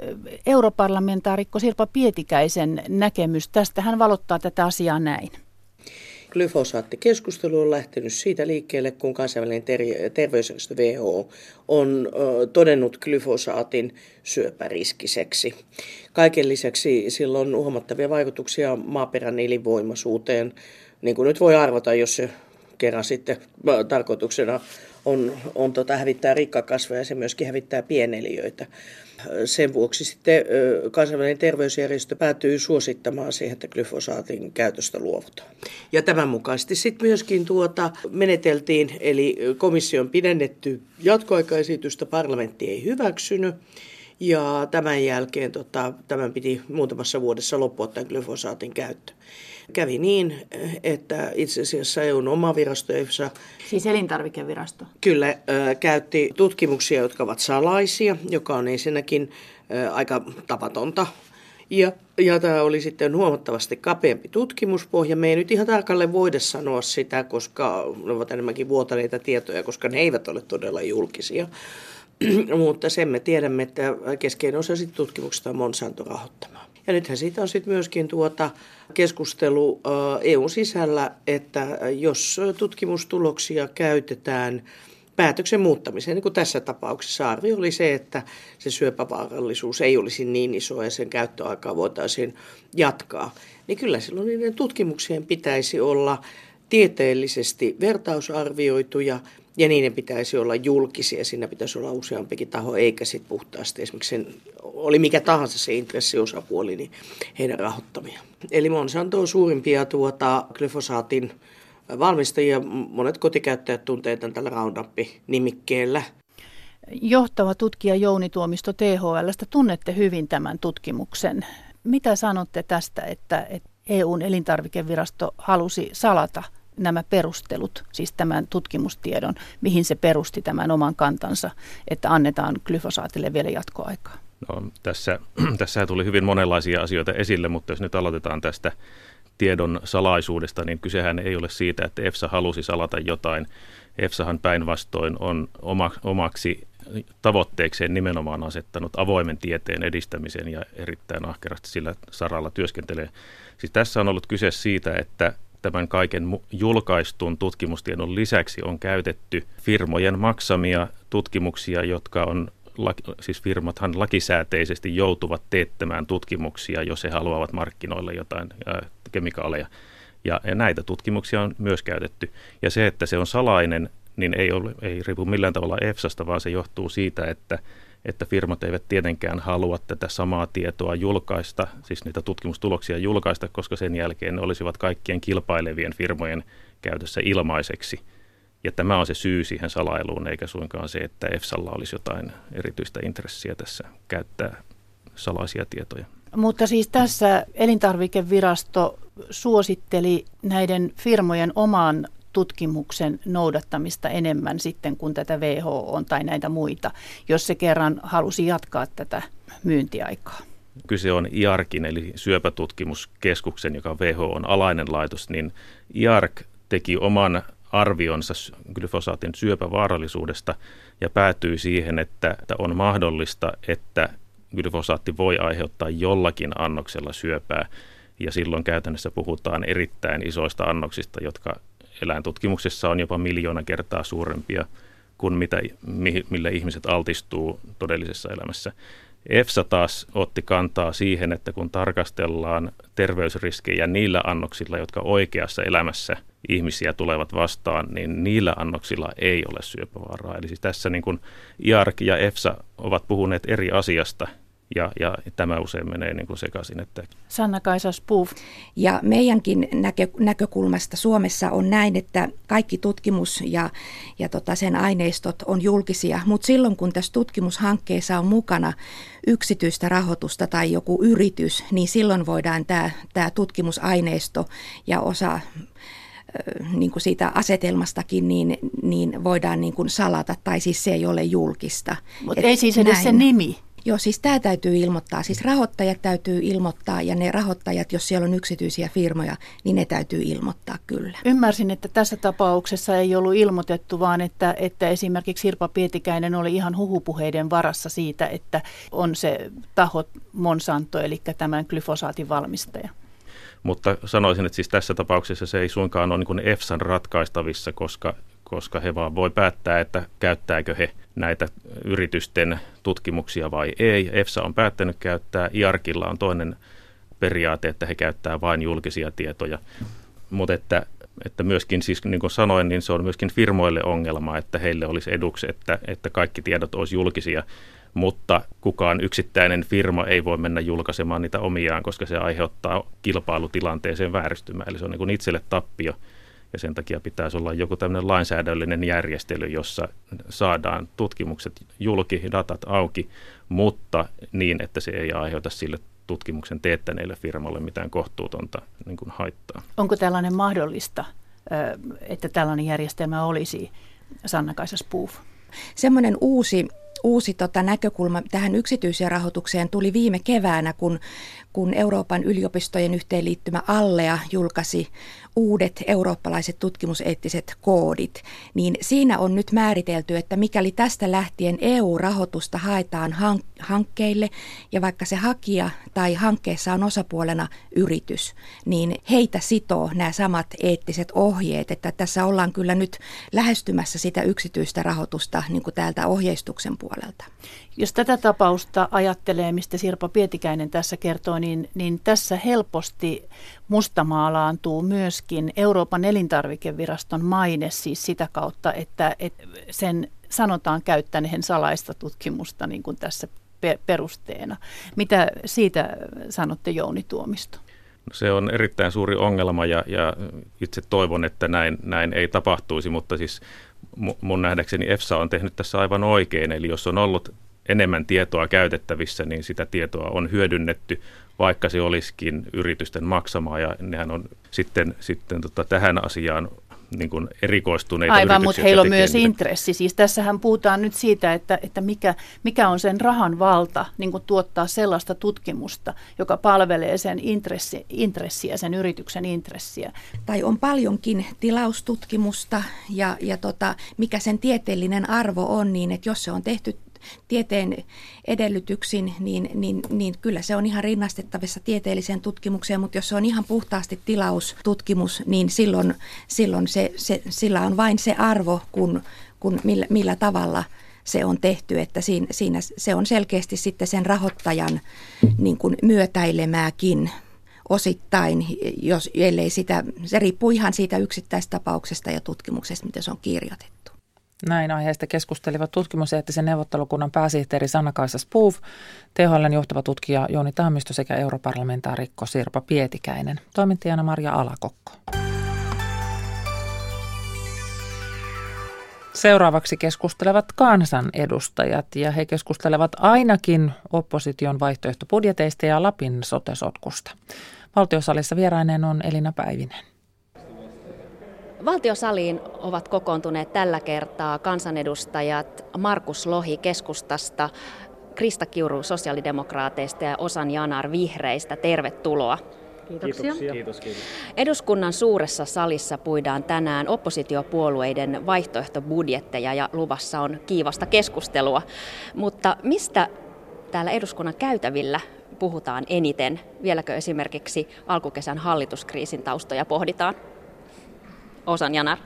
europarlamentaarikko Sirpa Pietikäisen näkemys tästä. Hän valottaa tätä asiaa näin. Glyfosaattikeskustelu on lähtenyt siitä liikkeelle, kun kansainvälinen ter- terveysjärjestö WHO on ö, todennut glyfosaatin syöpäriskiseksi. Kaiken lisäksi sillä on huomattavia vaikutuksia maaperän elinvoimaisuuteen, niin kuin nyt voi arvata, jos se kerran sitten tarkoituksena on, on tota, hävittää rikkakasveja ja se myöskin hävittää pieneliöitä. Sen vuoksi sitten kansainvälinen terveysjärjestö päätyy suosittamaan siihen, että glyfosaatin käytöstä luovutaan. Ja tämän mukaisesti sitten myöskin tuota meneteltiin, eli komission pidennetty jatkoaikaesitystä parlamentti ei hyväksynyt. Ja tämän jälkeen tota, tämän piti muutamassa vuodessa loppua tämän glyfosaatin käyttö. Kävi niin, että itse asiassa EUn oma virasto EFSA... Siis elintarvikevirasto? Kyllä, käytti tutkimuksia, jotka ovat salaisia, joka on ensinnäkin aika tapatonta. Ja, ja tämä oli sitten huomattavasti kapeampi tutkimuspohja. Me ei nyt ihan tarkalleen voida sanoa sitä, koska ne ovat enemmänkin vuotaneita tietoja, koska ne eivät ole todella julkisia. Mutta sen me tiedämme, että keskeinen osa tutkimuksesta on Monsanto rahoittamaa. Ja nythän siitä on sitten myöskin tuota keskustelu EUn sisällä, että jos tutkimustuloksia käytetään päätöksen muuttamiseen, niin kuin tässä tapauksessa arvio oli se, että se syöpävaarallisuus ei olisi niin iso ja sen käyttöaikaa voitaisiin jatkaa, niin kyllä silloin niiden tutkimuksien pitäisi olla tieteellisesti vertausarvioituja ja niiden pitäisi olla julkisia, siinä pitäisi olla useampikin taho, eikä sitten puhtaasti esimerkiksi sen, oli mikä tahansa se intressiosapuoli, niin heidän rahoittamia. Eli Monsanto on suurimpia tuota, glyfosaatin valmistajia. Monet kotikäyttäjät tuntevat tämän tällä Roundup-nimikkeellä. Johtava tutkija Jouni Tuomisto THLstä, tunnette hyvin tämän tutkimuksen. Mitä sanotte tästä, että, että EUn elintarvikevirasto halusi salata nämä perustelut, siis tämän tutkimustiedon, mihin se perusti tämän oman kantansa, että annetaan glyfosaatille vielä jatkoaikaa? No, tässä, tässä tuli hyvin monenlaisia asioita esille, mutta jos nyt aloitetaan tästä tiedon salaisuudesta, niin kysehän ei ole siitä, että EFSA halusi salata jotain. EFSAhan päinvastoin on oma, omaksi tavoitteekseen nimenomaan asettanut avoimen tieteen edistämisen ja erittäin ahkerasti sillä saralla työskentelee. Siis tässä on ollut kyse siitä, että tämän kaiken julkaistun tutkimustiedon lisäksi on käytetty firmojen maksamia tutkimuksia, jotka on siis firmathan lakisääteisesti joutuvat teettämään tutkimuksia, jos he haluavat markkinoille jotain kemikaaleja. Ja, näitä tutkimuksia on myös käytetty. Ja se, että se on salainen, niin ei, ole, ei riipu millään tavalla EFSAsta, vaan se johtuu siitä, että, että firmat eivät tietenkään halua tätä samaa tietoa julkaista, siis niitä tutkimustuloksia julkaista, koska sen jälkeen ne olisivat kaikkien kilpailevien firmojen käytössä ilmaiseksi. Ja tämä on se syy siihen salailuun, eikä suinkaan se, että EFSAlla olisi jotain erityistä intressiä tässä käyttää salaisia tietoja. Mutta siis tässä elintarvikevirasto suositteli näiden firmojen oman tutkimuksen noudattamista enemmän sitten kuin tätä WHO tai näitä muita, jos se kerran halusi jatkaa tätä myyntiaikaa. Kyse on IARKin eli syöpätutkimuskeskuksen, joka on WHOn alainen laitos, niin IARK teki oman arvionsa glyfosaatin syöpävaarallisuudesta ja päätyi siihen, että on mahdollista, että glyfosaatti voi aiheuttaa jollakin annoksella syöpää. Ja silloin käytännössä puhutaan erittäin isoista annoksista, jotka eläintutkimuksessa on jopa miljoona kertaa suurempia kuin mitä, mille ihmiset altistuu todellisessa elämässä. EFSA taas otti kantaa siihen, että kun tarkastellaan terveysriskejä niillä annoksilla, jotka oikeassa elämässä ihmisiä tulevat vastaan, niin niillä annoksilla ei ole syöpävaaraa. Eli siis tässä niin kuin IARC ja EFSA ovat puhuneet eri asiasta ja, ja tämä usein menee niin kuin sekaisin. Että... Sanna Kaisas Puuf. Ja meidänkin näkö, näkökulmasta Suomessa on näin, että kaikki tutkimus ja, ja tota sen aineistot on julkisia, mutta silloin kun tässä tutkimushankkeessa on mukana yksityistä rahoitusta tai joku yritys, niin silloin voidaan tämä, tämä tutkimusaineisto ja osa niin kuin siitä asetelmastakin, niin, niin voidaan niin kuin salata, tai siis se ei ole julkista. Mutta ei siis edes näin. se nimi. Joo, siis tämä täytyy ilmoittaa. Siis rahoittajat täytyy ilmoittaa ja ne rahoittajat, jos siellä on yksityisiä firmoja, niin ne täytyy ilmoittaa kyllä. Ymmärsin, että tässä tapauksessa ei ollut ilmoitettu, vaan että, että esimerkiksi Sirpa Pietikäinen oli ihan huhupuheiden varassa siitä, että on se taho Monsanto, eli tämän glyfosaatin valmistaja. Mutta sanoisin, että siis tässä tapauksessa se ei suinkaan ole niin EFSAn ratkaistavissa, koska koska he vaan voi päättää, että käyttääkö he näitä yritysten tutkimuksia vai ei. EFSA on päättänyt käyttää, IARKilla on toinen periaate, että he käyttää vain julkisia tietoja. Mutta että, että myöskin siis niin kuin sanoin, niin se on myöskin firmoille ongelma, että heille olisi eduksi, että, että kaikki tiedot olisi julkisia, mutta kukaan yksittäinen firma ei voi mennä julkaisemaan niitä omiaan, koska se aiheuttaa kilpailutilanteeseen vääristymää. Eli se on niin kuin itselle tappio ja sen takia pitäisi olla joku tämmöinen lainsäädännöllinen järjestely, jossa saadaan tutkimukset julki, datat auki, mutta niin, että se ei aiheuta sille tutkimuksen teettäneille firmalle mitään kohtuutonta niin kuin haittaa. Onko tällainen mahdollista, että tällainen järjestelmä olisi, Sanna Kaisas Puuf? Semmoinen uusi uusi tota, näkökulma tähän yksityiseen rahoitukseen tuli viime keväänä, kun, kun Euroopan yliopistojen yhteenliittymä Allea julkaisi uudet eurooppalaiset tutkimuseettiset koodit, niin siinä on nyt määritelty, että mikäli tästä lähtien EU-rahoitusta haetaan hank- hankkeille ja vaikka se hakija tai hankkeessa on osapuolena yritys, niin heitä sitoo nämä samat eettiset ohjeet, että tässä ollaan kyllä nyt lähestymässä sitä yksityistä rahoitusta niin kuin täältä ohjeistuksen puolelta. Jos tätä tapausta ajattelee, mistä Sirpa Pietikäinen tässä kertoo, niin, niin tässä helposti mustamaalaantuu myöskin Euroopan elintarvikeviraston maine siis sitä kautta, että, että sen sanotaan käyttäneen salaista tutkimusta niin kuin tässä perusteena. Mitä siitä sanotte Jouni Tuomisto? No se on erittäin suuri ongelma ja, ja itse toivon, että näin, näin ei tapahtuisi, mutta siis mun nähdäkseni EFSA on tehnyt tässä aivan oikein. Eli jos on ollut enemmän tietoa käytettävissä, niin sitä tietoa on hyödynnetty, vaikka se olisikin yritysten maksamaa. Ja nehän on sitten, sitten tota, tähän asiaan niin kuin erikoistuneita Aivan, mutta heillä on myös niitä. intressi. Siis tässähän puhutaan nyt siitä, että, että mikä, mikä on sen rahan valta niin kuin tuottaa sellaista tutkimusta, joka palvelee sen intressi, intressiä, sen yrityksen intressiä. Tai on paljonkin tilaustutkimusta ja, ja tota, mikä sen tieteellinen arvo on, niin että jos se on tehty tieteen edellytyksin, niin, niin, niin kyllä se on ihan rinnastettavissa tieteelliseen tutkimukseen, mutta jos se on ihan puhtaasti tilaustutkimus, niin silloin, silloin se, se, sillä on vain se arvo, kun, kun millä, millä tavalla se on tehty, että siinä, siinä se on selkeästi sitten sen rahoittajan niin kuin myötäilemääkin osittain, jos, ellei sitä, se riippuu ihan siitä yksittäistapauksesta ja tutkimuksesta, miten se on kirjoitettu. Näin aiheesta keskustelivat tutkimuseettisen neuvottelukunnan pääsihteeri Sanna-Kaisa Spuuf, THLn johtava tutkija Jouni Tammistö sekä europarlamentaarikko Sirpa Pietikäinen. Toimittajana Maria Alakokko. Seuraavaksi keskustelevat kansanedustajat ja he keskustelevat ainakin opposition vaihtoehtobudjeteista ja Lapin sotesotkusta. Valtiosalissa vierainen on Elina Päivinen. Valtiosaliin ovat kokoontuneet tällä kertaa kansanedustajat Markus Lohi keskustasta, Krista Kiuru sosiaalidemokraateista ja Osan Janar vihreistä. Tervetuloa. Kiitoksia. Kiitos, kiitos. Eduskunnan suuressa salissa puidaan tänään oppositiopuolueiden vaihtoehtobudjetteja ja luvassa on kiivasta keskustelua. Mutta mistä täällä eduskunnan käytävillä puhutaan eniten? Vieläkö esimerkiksi alkukesän hallituskriisin taustoja pohditaan? Osan Janar?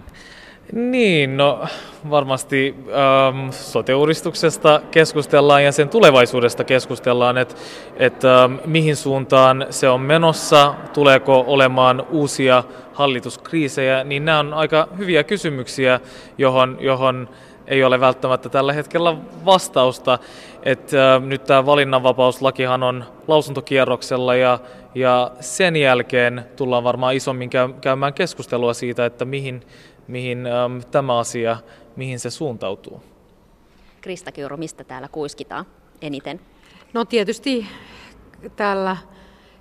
Niin, no varmasti ähm, sote-uudistuksesta keskustellaan ja sen tulevaisuudesta keskustellaan, että et, ähm, mihin suuntaan se on menossa, tuleeko olemaan uusia hallituskriisejä, niin nämä on aika hyviä kysymyksiä, johon, johon ei ole välttämättä tällä hetkellä vastausta. Et, äh, nyt tämä valinnanvapauslakihan on lausuntokierroksella ja, ja sen jälkeen tullaan varmaan isommin käymään keskustelua siitä, että mihin, mihin ähm, tämä asia, mihin se suuntautuu. Krista Kiuru, mistä täällä kuiskitaan eniten? No tietysti täällä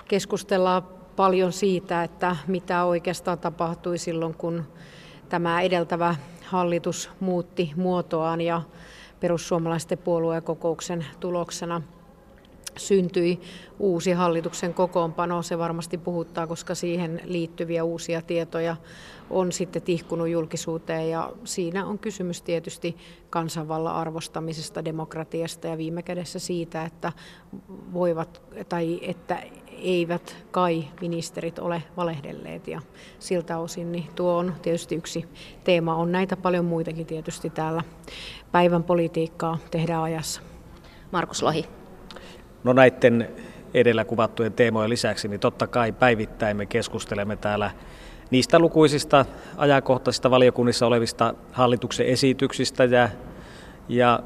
keskustellaan paljon siitä, että mitä oikeastaan tapahtui silloin, kun tämä edeltävä hallitus muutti muotoaan ja perussuomalaisten puoluekokouksen tuloksena syntyi uusi hallituksen kokoonpano. Se varmasti puhuttaa, koska siihen liittyviä uusia tietoja on sitten tihkunut julkisuuteen ja siinä on kysymys tietysti kansanvallan arvostamisesta, demokratiasta ja viime kädessä siitä, että voivat tai että eivät kai ministerit ole valehdelleet ja siltä osin niin tuo on tietysti yksi teema. On näitä paljon muitakin tietysti täällä päivän politiikkaa tehdään ajassa. Markus Lohi. No näiden edellä kuvattujen teemojen lisäksi, niin totta kai päivittäin me keskustelemme täällä niistä lukuisista ajankohtaisista valiokunnissa olevista hallituksen esityksistä ja, ja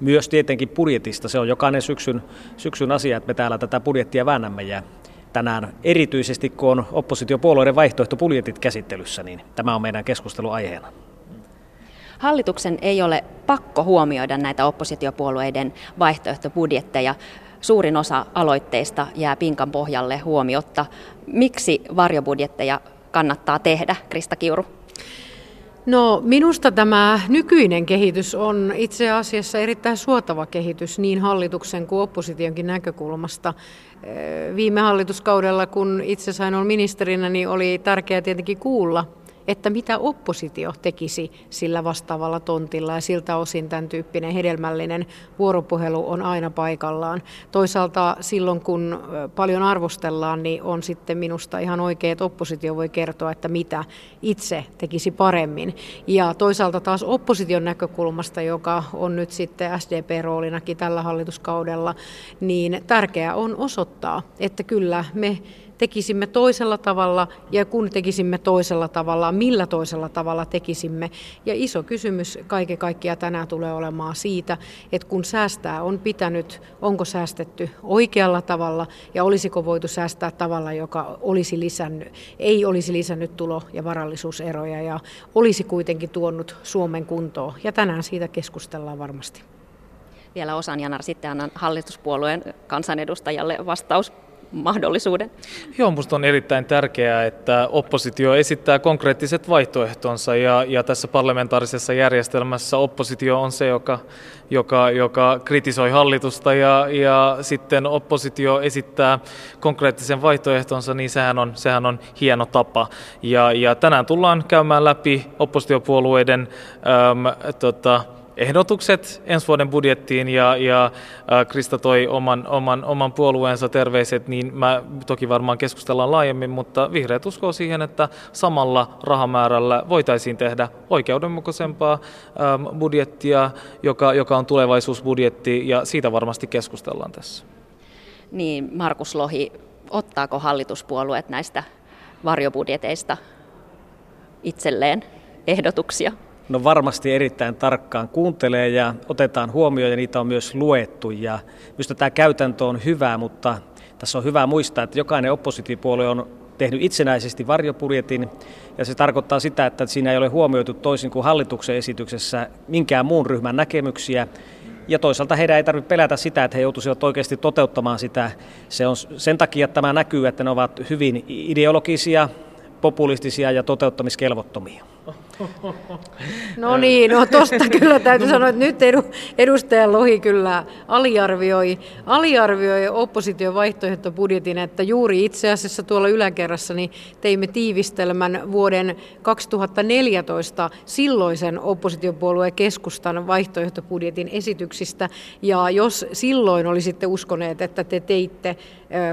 myös tietenkin budjetista. Se on jokainen syksyn, syksyn asia, että me täällä tätä budjettia väännämme ja tänään erityisesti kun on oppositiopuolueiden vaihtoehtobudjetit käsittelyssä, niin tämä on meidän keskusteluaiheena. Hallituksen ei ole pakko huomioida näitä oppositiopuolueiden vaihtoehtobudjetteja. Suurin osa aloitteista jää pinkan pohjalle huomiotta. Miksi varjobudjetteja kannattaa tehdä, Krista Kiuru? No minusta tämä nykyinen kehitys on itse asiassa erittäin suotava kehitys niin hallituksen kuin oppositionkin näkökulmasta. Viime hallituskaudella, kun itse sain olla ministerinä, niin oli tärkeää tietenkin kuulla että mitä oppositio tekisi sillä vastaavalla tontilla ja siltä osin tämän tyyppinen hedelmällinen vuoropuhelu on aina paikallaan. Toisaalta silloin kun paljon arvostellaan, niin on sitten minusta ihan oikein, että oppositio voi kertoa, että mitä itse tekisi paremmin. Ja toisaalta taas opposition näkökulmasta, joka on nyt sitten SDP-roolinakin tällä hallituskaudella, niin tärkeää on osoittaa, että kyllä me tekisimme toisella tavalla ja kun tekisimme toisella tavalla, millä toisella tavalla tekisimme. Ja iso kysymys kaiken kaikkiaan tänään tulee olemaan siitä, että kun säästää on pitänyt, onko säästetty oikealla tavalla ja olisiko voitu säästää tavalla, joka olisi lisännyt, ei olisi lisännyt tulo- ja varallisuuseroja ja olisi kuitenkin tuonut Suomen kuntoon. Ja tänään siitä keskustellaan varmasti. Vielä osan Janar, sitten annan hallituspuolueen kansanedustajalle vastaus mahdollisuuden. Joo, minusta on erittäin tärkeää, että oppositio esittää konkreettiset vaihtoehtonsa ja, ja tässä parlamentaarisessa järjestelmässä oppositio on se, joka, joka, joka kritisoi hallitusta ja, ja sitten oppositio esittää konkreettisen vaihtoehtonsa, niin sehän on, sehän on hieno tapa. Ja, ja tänään tullaan käymään läpi oppositiopuolueiden äm, tota, ehdotukset ensi vuoden budjettiin ja, ja Krista toi oman, oman, oman puolueensa terveiset, niin mä toki varmaan keskustellaan laajemmin, mutta vihreät uskoo siihen, että samalla rahamäärällä voitaisiin tehdä oikeudenmukaisempaa budjettia, joka, joka on tulevaisuusbudjetti ja siitä varmasti keskustellaan tässä. Niin, Markus Lohi, ottaako hallituspuolueet näistä varjobudjeteista itselleen ehdotuksia? No varmasti erittäin tarkkaan kuuntelee ja otetaan huomioon ja niitä on myös luettu. Ja minusta tämä käytäntö on hyvä, mutta tässä on hyvä muistaa, että jokainen oppositiopuolue on tehnyt itsenäisesti varjobudjetin ja se tarkoittaa sitä, että siinä ei ole huomioitu toisin kuin hallituksen esityksessä minkään muun ryhmän näkemyksiä. Ja toisaalta heidän ei tarvitse pelätä sitä, että he joutuisivat oikeasti toteuttamaan sitä. Se on sen takia, että tämä näkyy, että ne ovat hyvin ideologisia, populistisia ja toteuttamiskelvottomia. No niin, no tosta kyllä täytyy sanoa, että nyt edu, edustaja Lohi kyllä aliarvioi, aliarvioi opposition vaihtoehtobudjetin, että juuri itse asiassa tuolla yläkerrassa niin teimme tiivistelmän vuoden 2014 silloisen oppositiopuolueen keskustan vaihtoehtobudjetin esityksistä, ja jos silloin olisitte uskoneet, että te teitte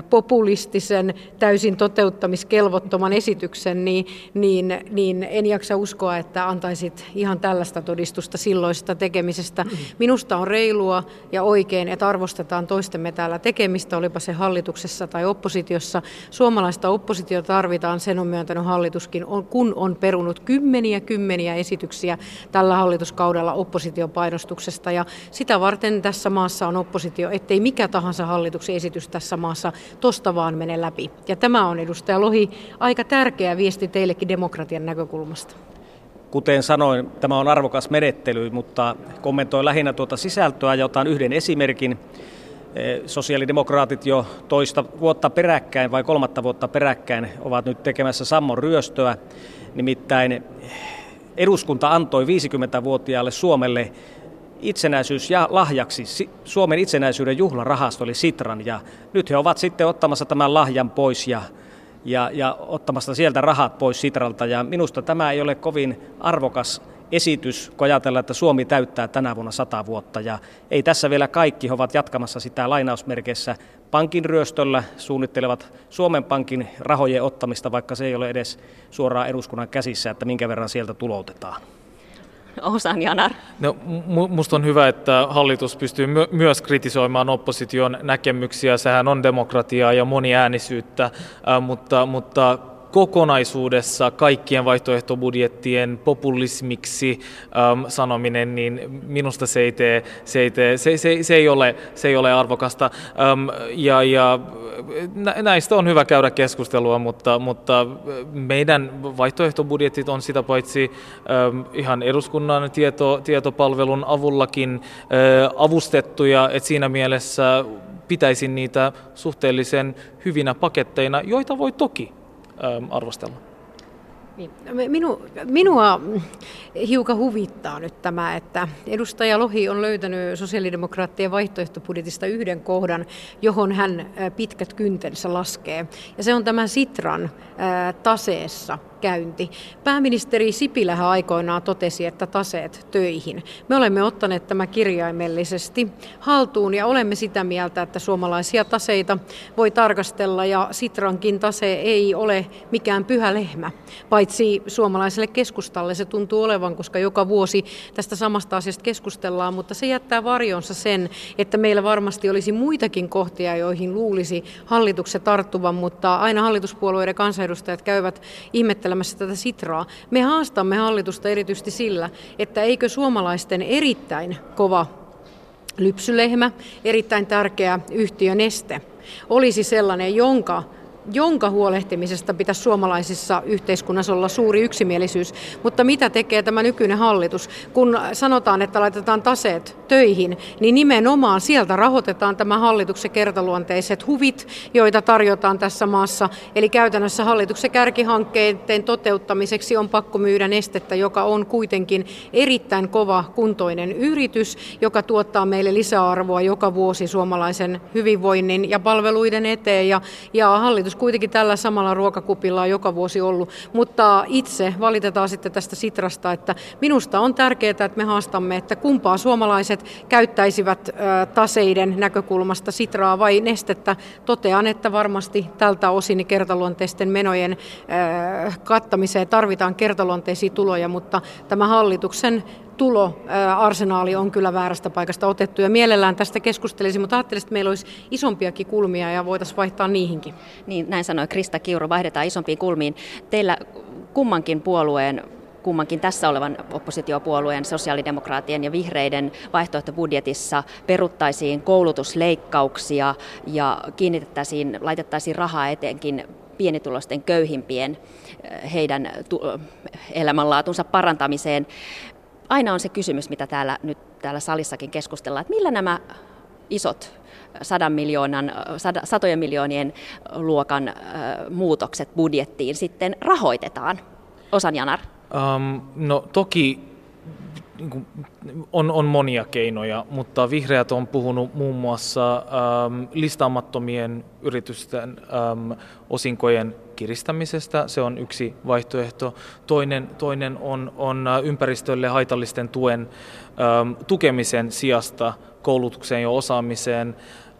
populistisen, täysin toteuttamiskelvottoman esityksen, niin, niin, niin en jaksa uskoa, että antaisit ihan tällaista todistusta silloista tekemisestä. Minusta on reilua ja oikein, että arvostetaan toistemme täällä tekemistä, olipa se hallituksessa tai oppositiossa. Suomalaista oppositiota tarvitaan, sen on myöntänyt hallituskin, kun on perunut kymmeniä kymmeniä esityksiä tällä hallituskaudella opposition painostuksesta. Ja sitä varten tässä maassa on oppositio, ettei mikä tahansa hallituksen esitys tässä maassa tosta vaan mene läpi. Ja tämä on edustaja Lohi aika tärkeä viesti teillekin demokratian näkökulmasta. Kuten sanoin, tämä on arvokas menettely, mutta kommentoin lähinnä tuota sisältöä ja otan yhden esimerkin. Eh, sosiaalidemokraatit jo toista vuotta peräkkäin vai kolmatta vuotta peräkkäin ovat nyt tekemässä sammon ryöstöä. Nimittäin eduskunta antoi 50-vuotiaalle Suomelle itsenäisyys ja lahjaksi Suomen itsenäisyyden juhlarahasto eli Sitran ja nyt he ovat sitten ottamassa tämän lahjan pois ja ja, ja ottamasta sieltä rahat pois Sitralta. Ja minusta tämä ei ole kovin arvokas esitys, kun ajatellaan, että Suomi täyttää tänä vuonna sata vuotta. Ja ei tässä vielä kaikki, he ovat jatkamassa sitä lainausmerkeissä pankin ryöstöllä, suunnittelevat Suomen Pankin rahojen ottamista, vaikka se ei ole edes suoraan eduskunnan käsissä, että minkä verran sieltä tuloutetaan. Osan Janar. No, musta on hyvä, että hallitus pystyy my- myös kritisoimaan opposition näkemyksiä. Sehän on demokratiaa ja moniäänisyyttä, mutta, mutta kokonaisuudessa kaikkien vaihtoehtobudjettien populismiksi äm, sanominen, niin minusta se ei, tee, se ei, tee, se, se, se ei, ole, se ei ole arvokasta. Äm, ja, ja näistä on hyvä käydä keskustelua, mutta, mutta meidän vaihtoehtobudjetit on sitä paitsi äm, ihan eduskunnan tieto, tietopalvelun avullakin ä, avustettuja, että siinä mielessä pitäisin niitä suhteellisen hyvinä paketteina, joita voi toki arvostella. Niin. Minu, minua hiukan huvittaa nyt tämä, että edustaja Lohi on löytänyt sosiaalidemokraattien vaihtoehtobudjetista yhden kohdan, johon hän pitkät kyntensä laskee. Ja se on tämä Sitran taseessa käynti. Pääministeri Sipilähän aikoinaan totesi, että taseet töihin. Me olemme ottaneet tämä kirjaimellisesti haltuun ja olemme sitä mieltä, että suomalaisia taseita voi tarkastella ja Sitrankin tase ei ole mikään pyhä lehmä, paitsi suomalaiselle keskustalle se tuntuu olevan, koska joka vuosi tästä samasta asiasta keskustellaan, mutta se jättää varjonsa sen, että meillä varmasti olisi muitakin kohtia, joihin luulisi hallituksen tarttuvan, mutta aina hallituspuolueiden kansanedustajat käyvät ihmettelemässä tätä sitraa. Me haastamme hallitusta erityisesti sillä, että eikö suomalaisten erittäin kova lypsylehmä, erittäin tärkeä yhtiö Neste, olisi sellainen, jonka jonka huolehtimisesta pitäisi suomalaisissa yhteiskunnassa olla suuri yksimielisyys. Mutta mitä tekee tämä nykyinen hallitus? Kun sanotaan, että laitetaan taseet töihin, niin nimenomaan sieltä rahoitetaan tämä hallituksen kertaluonteiset huvit, joita tarjotaan tässä maassa. Eli käytännössä hallituksen kärkihankkeiden toteuttamiseksi on pakko myydä nestettä, joka on kuitenkin erittäin kova kuntoinen yritys, joka tuottaa meille lisäarvoa joka vuosi suomalaisen hyvinvoinnin ja palveluiden eteen. Ja, ja hallitus hallitus kuitenkin tällä samalla ruokakupilla on joka vuosi ollut, mutta itse valitetaan sitten tästä Sitrasta, että minusta on tärkeää, että me haastamme, että kumpaa suomalaiset käyttäisivät taseiden näkökulmasta Sitraa vai nestettä. Totean, että varmasti tältä osin kertaluonteisten menojen kattamiseen tarvitaan kertaluonteisia tuloja, mutta tämä hallituksen tuloarsenaali on kyllä väärästä paikasta otettu ja mielellään tästä keskustelisi, mutta ajattelisin, että meillä olisi isompiakin kulmia ja voitaisiin vaihtaa niihinkin. Niin, näin sanoi Krista Kiuru, vaihdetaan isompiin kulmiin. Teillä kummankin puolueen kummankin tässä olevan oppositiopuolueen, sosiaalidemokraatien ja vihreiden vaihtoehtobudjetissa peruttaisiin koulutusleikkauksia ja kiinnitettäisiin, laitettaisiin rahaa etenkin pienituloisten köyhimpien heidän elämänlaatunsa parantamiseen aina on se kysymys, mitä täällä nyt täällä salissakin keskustellaan, että millä nämä isot sadan miljoonan, satojen miljoonien luokan muutokset budjettiin sitten rahoitetaan? Osan Janar. Um, no toki niin on, on monia keinoja, mutta vihreät on puhunut muun muassa ähm, listaamattomien yritysten ähm, osinkojen kiristämisestä. Se on yksi vaihtoehto. Toinen, toinen on, on äh, ympäristölle haitallisten tuen ähm, tukemisen sijasta koulutukseen ja osaamiseen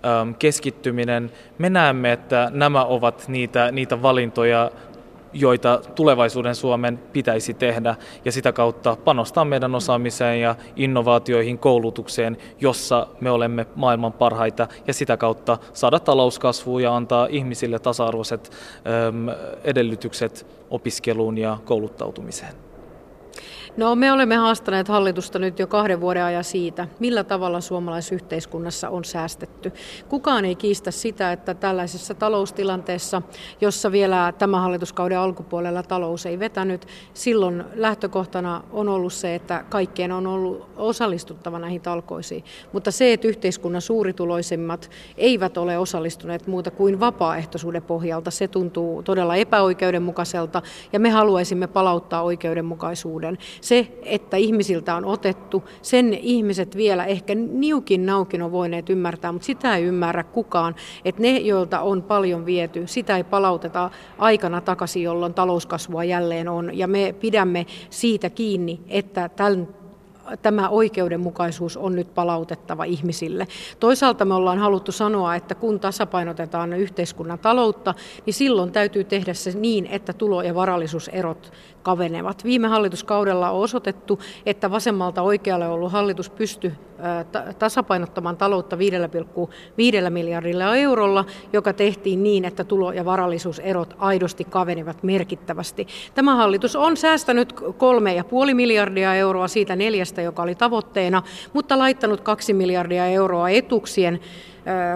ähm, keskittyminen. Me näemme, että nämä ovat niitä, niitä valintoja, joita tulevaisuuden Suomen pitäisi tehdä ja sitä kautta panostaa meidän osaamiseen ja innovaatioihin, koulutukseen, jossa me olemme maailman parhaita ja sitä kautta saada talouskasvua ja antaa ihmisille tasa-arvoiset edellytykset opiskeluun ja kouluttautumiseen. No me olemme haastaneet hallitusta nyt jo kahden vuoden ajan siitä, millä tavalla suomalaisyhteiskunnassa on säästetty. Kukaan ei kiistä sitä, että tällaisessa taloustilanteessa, jossa vielä tämä hallituskauden alkupuolella talous ei vetänyt, silloin lähtökohtana on ollut se, että kaikkien on ollut osallistuttava näihin talkoisiin. Mutta se, että yhteiskunnan suurituloisimmat eivät ole osallistuneet muuta kuin vapaaehtoisuuden pohjalta, se tuntuu todella epäoikeudenmukaiselta ja me haluaisimme palauttaa oikeudenmukaisuuden se, että ihmisiltä on otettu, sen ihmiset vielä ehkä niukin naukin on voineet ymmärtää, mutta sitä ei ymmärrä kukaan, että ne, joilta on paljon viety, sitä ei palauteta aikana takaisin, jolloin talouskasvua jälleen on. Ja me pidämme siitä kiinni, että tämän tämä oikeudenmukaisuus on nyt palautettava ihmisille. Toisaalta me ollaan haluttu sanoa, että kun tasapainotetaan yhteiskunnan taloutta, niin silloin täytyy tehdä se niin, että tulo- ja varallisuuserot kavenevat. Viime hallituskaudella on osoitettu, että vasemmalta oikealle ollut hallitus pystyi tasapainottamaan taloutta 5,5 miljardilla eurolla, joka tehtiin niin, että tulo- ja varallisuuserot aidosti kavenivat merkittävästi. Tämä hallitus on säästänyt 3,5 miljardia euroa siitä neljästä, joka oli tavoitteena, mutta laittanut 2 miljardia euroa etuksien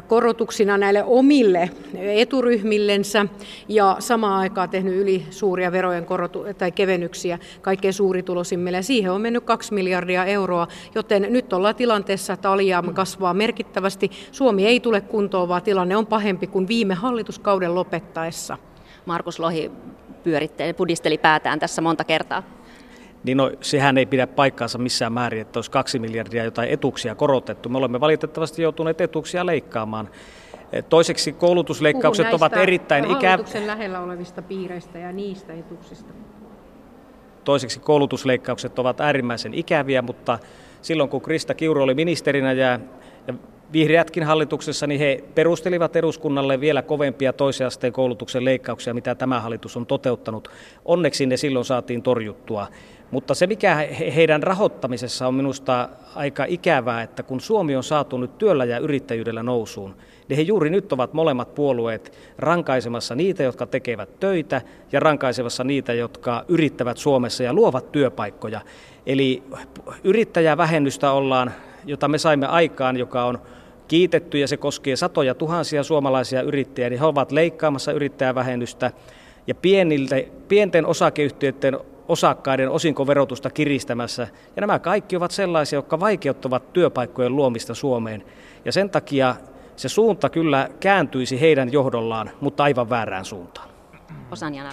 korotuksina näille omille eturyhmillensä ja samaan aikaan tehnyt yli suuria verojen korotu- tai kevennyksiä kaikkein suurituloisimmille. Ja siihen on mennyt 2 miljardia euroa, joten nyt ollaan tilanteessa, että alijäämä kasvaa merkittävästi. Suomi ei tule kuntoon, vaan tilanne on pahempi kuin viime hallituskauden lopettaessa. Markus Lohi pyöritteli, pudisteli päätään tässä monta kertaa niin no, sehän ei pidä paikkaansa missään määrin, että olisi kaksi miljardia jotain etuuksia korotettu. Me olemme valitettavasti joutuneet etuuksia leikkaamaan. Toiseksi koulutusleikkaukset ovat erittäin ikäviä. lähellä olevista piireistä ja niistä etuksista. Toiseksi koulutusleikkaukset ovat äärimmäisen ikäviä, mutta silloin kun Krista Kiuru oli ministerinä ja, ja vihreätkin hallituksessa, niin he perustelivat eduskunnalle vielä kovempia toisen asteen koulutuksen leikkauksia, mitä tämä hallitus on toteuttanut. Onneksi ne silloin saatiin torjuttua. Mutta se, mikä heidän rahoittamisessa on minusta aika ikävää, että kun Suomi on saatu nyt työllä ja yrittäjyydellä nousuun, niin he juuri nyt ovat molemmat puolueet rankaisemassa niitä, jotka tekevät töitä ja rankaisemassa niitä, jotka yrittävät Suomessa ja luovat työpaikkoja. Eli yrittäjävähennystä ollaan, jota me saimme aikaan, joka on kiitetty ja se koskee satoja tuhansia suomalaisia yrittäjiä, niin he ovat leikkaamassa yrittäjävähennystä ja pienten osakeyhtiöiden osakkaiden osinkoverotusta kiristämässä. Ja nämä kaikki ovat sellaisia, jotka vaikeuttavat työpaikkojen luomista Suomeen. Ja sen takia se suunta kyllä kääntyisi heidän johdollaan, mutta aivan väärään suuntaan. Osanjana.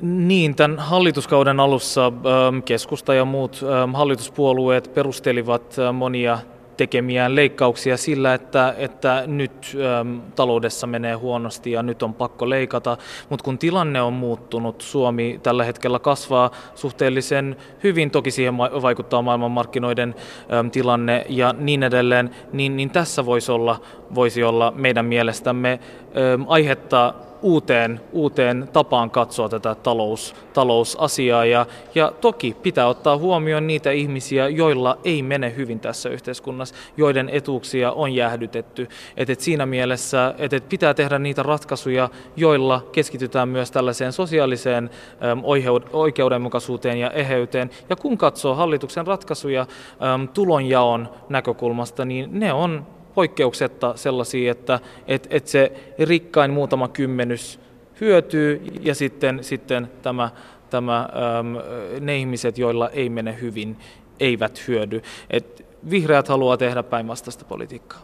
Niin, tämän hallituskauden alussa ähm, keskusta ja muut ähm, hallituspuolueet perustelivat äh, monia tekemiään leikkauksia sillä, että, että nyt äm, taloudessa menee huonosti ja nyt on pakko leikata, mutta kun tilanne on muuttunut, Suomi tällä hetkellä kasvaa suhteellisen hyvin, toki siihen vaikuttaa maailmanmarkkinoiden äm, tilanne ja niin edelleen, niin, niin tässä voisi olla, voisi olla meidän mielestämme äm, aihetta uuteen, uuteen tapaan katsoa tätä talous, talousasiaa. Ja, ja toki pitää ottaa huomioon niitä ihmisiä, joilla ei mene hyvin tässä yhteiskunnassa, joiden etuuksia on jäähdytetty. Et, et siinä mielessä et, et pitää tehdä niitä ratkaisuja, joilla keskitytään myös tällaiseen sosiaaliseen äm, oikeudenmukaisuuteen ja eheyteen. Ja kun katsoo hallituksen ratkaisuja äm, tulonjaon näkökulmasta, niin ne on poikkeuksetta sellaisia, että et, et se rikkain muutama kymmenys hyötyy ja sitten, sitten tämä, tämä, äm, ne ihmiset, joilla ei mene hyvin, eivät hyödy. Et vihreät haluaa tehdä päinvastaista politiikkaa.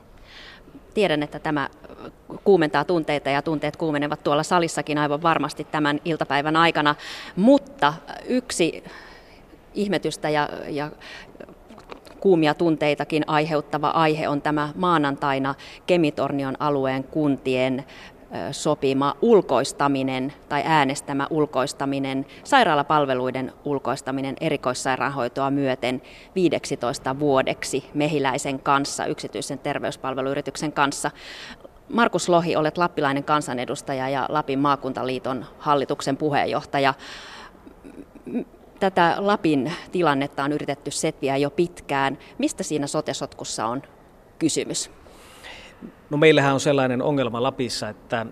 Tiedän, että tämä kuumentaa tunteita ja tunteet kuumenevat tuolla salissakin aivan varmasti tämän iltapäivän aikana, mutta yksi ihmetystä ja, ja kuumia tunteitakin aiheuttava aihe on tämä maanantaina Kemitornion alueen kuntien sopima ulkoistaminen tai äänestämä ulkoistaminen, sairaalapalveluiden ulkoistaminen erikoissairaanhoitoa myöten 15 vuodeksi mehiläisen kanssa, yksityisen terveyspalveluyrityksen kanssa. Markus Lohi, olet lappilainen kansanedustaja ja Lapin maakuntaliiton hallituksen puheenjohtaja tätä Lapin tilannetta on yritetty setviä jo pitkään. Mistä siinä sotesotkussa on kysymys? No meillähän on sellainen ongelma Lapissa, että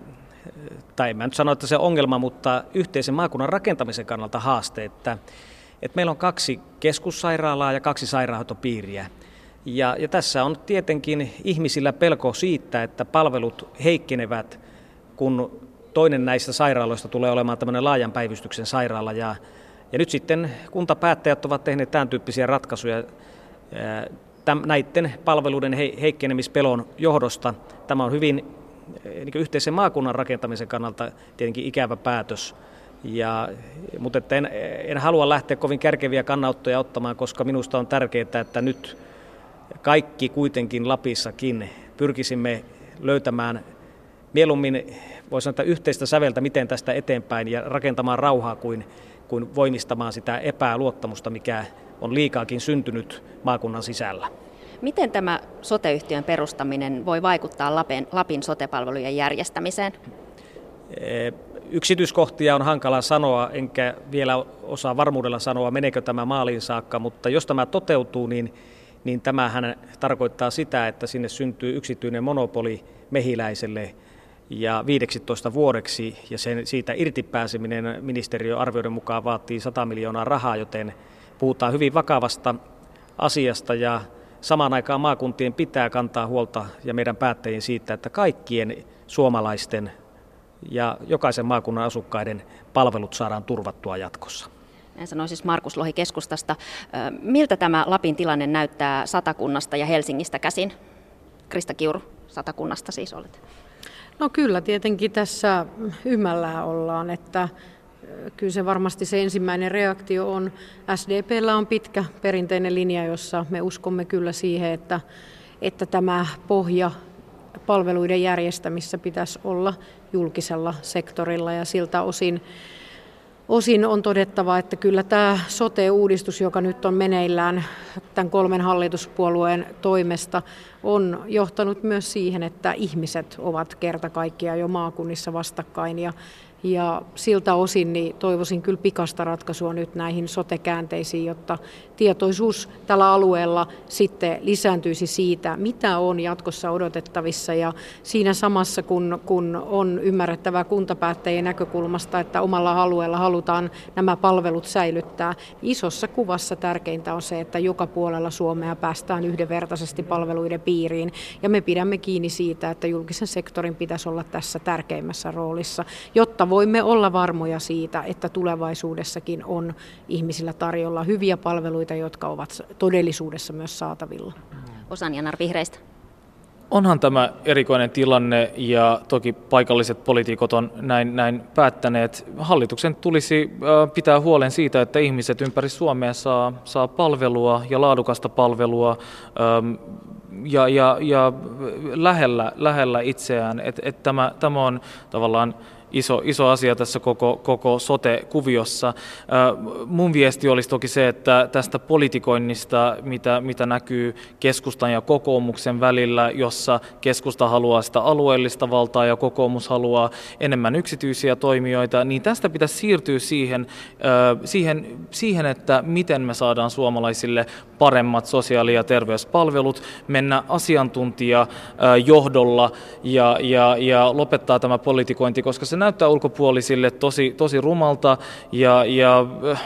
tai mä nyt sano, että se ongelma, mutta yhteisen maakunnan rakentamisen kannalta haaste, että, että meillä on kaksi keskussairaalaa ja kaksi sairaanhoitopiiriä. Ja, ja tässä on tietenkin ihmisillä pelko siitä, että palvelut heikkenevät, kun toinen näistä sairaaloista tulee olemaan tämmöinen laajan päivystyksen sairaala ja ja nyt sitten kuntapäättäjät ovat tehneet tämän tyyppisiä ratkaisuja näiden palveluiden heikkenemispelon johdosta. Tämä on hyvin niin yhteisen maakunnan rakentamisen kannalta tietenkin ikävä päätös. Ja, mutta että en, en halua lähteä kovin kärkeviä kannanottoja ottamaan, koska minusta on tärkeää, että nyt kaikki kuitenkin Lapissakin pyrkisimme löytämään mieluummin, voisi sanoa, yhteistä säveltä, miten tästä eteenpäin ja rakentamaan rauhaa kuin kuin voimistamaan sitä epäluottamusta, mikä on liikaakin syntynyt maakunnan sisällä. Miten tämä soteyhtiön perustaminen voi vaikuttaa Lapin, Lapin sotepalvelujen järjestämiseen? E, yksityiskohtia on hankala sanoa, enkä vielä osaa varmuudella sanoa, meneekö tämä maaliin saakka, mutta jos tämä toteutuu, niin, niin tämähän tarkoittaa sitä, että sinne syntyy yksityinen monopoli mehiläiselle ja 15 vuodeksi ja sen, siitä irti pääseminen ministeriön arvioiden mukaan vaatii 100 miljoonaa rahaa, joten puhutaan hyvin vakavasta asiasta ja samaan aikaan maakuntien pitää kantaa huolta ja meidän päättäjien siitä, että kaikkien suomalaisten ja jokaisen maakunnan asukkaiden palvelut saadaan turvattua jatkossa. Näin sanoi siis Markus Lohi keskustasta. Miltä tämä Lapin tilanne näyttää Satakunnasta ja Helsingistä käsin? Krista Kiuru, Satakunnasta siis olet. No kyllä, tietenkin tässä ymmällään ollaan, että kyllä se varmasti se ensimmäinen reaktio on, SDPllä on pitkä perinteinen linja, jossa me uskomme kyllä siihen, että, että tämä pohja palveluiden järjestämissä pitäisi olla julkisella sektorilla ja siltä osin Osin on todettava, että kyllä tämä sote-uudistus, joka nyt on meneillään tämän kolmen hallituspuolueen toimesta, on johtanut myös siihen, että ihmiset ovat kerta kaikkiaan jo maakunnissa vastakkain. Ja ja siltä osin niin toivoisin kyllä pikasta ratkaisua nyt näihin sotekäänteisiin, jotta tietoisuus tällä alueella sitten lisääntyisi siitä, mitä on jatkossa odotettavissa. Ja siinä samassa, kun, kun on ymmärrettävää kuntapäättäjien näkökulmasta, että omalla alueella halutaan nämä palvelut säilyttää, niin isossa kuvassa tärkeintä on se, että joka puolella Suomea päästään yhdenvertaisesti palveluiden piiriin. Ja me pidämme kiinni siitä, että julkisen sektorin pitäisi olla tässä tärkeimmässä roolissa, jotta voimme olla varmoja siitä, että tulevaisuudessakin on ihmisillä tarjolla hyviä palveluita, jotka ovat todellisuudessa myös saatavilla. Osan Janar Vihreistä. Onhan tämä erikoinen tilanne ja toki paikalliset poliitikot on näin, näin päättäneet. Hallituksen tulisi pitää huolen siitä, että ihmiset ympäri Suomea saa, saa palvelua ja laadukasta palvelua ja, ja, ja lähellä, lähellä itseään. Et, et tämä, tämä on tavallaan iso, iso asia tässä koko, koko sote-kuviossa. Mun viesti olisi toki se, että tästä politikoinnista, mitä, mitä näkyy keskustan ja kokoomuksen välillä, jossa keskusta haluaa sitä alueellista valtaa ja kokoomus haluaa enemmän yksityisiä toimijoita, niin tästä pitäisi siirtyä siihen, siihen, siihen että miten me saadaan suomalaisille paremmat sosiaali- ja terveyspalvelut, mennä asiantuntijajohdolla ja, ja, ja lopettaa tämä politikointi, koska se näyttää ulkopuolisille tosi, tosi rumalta ja, ja äh,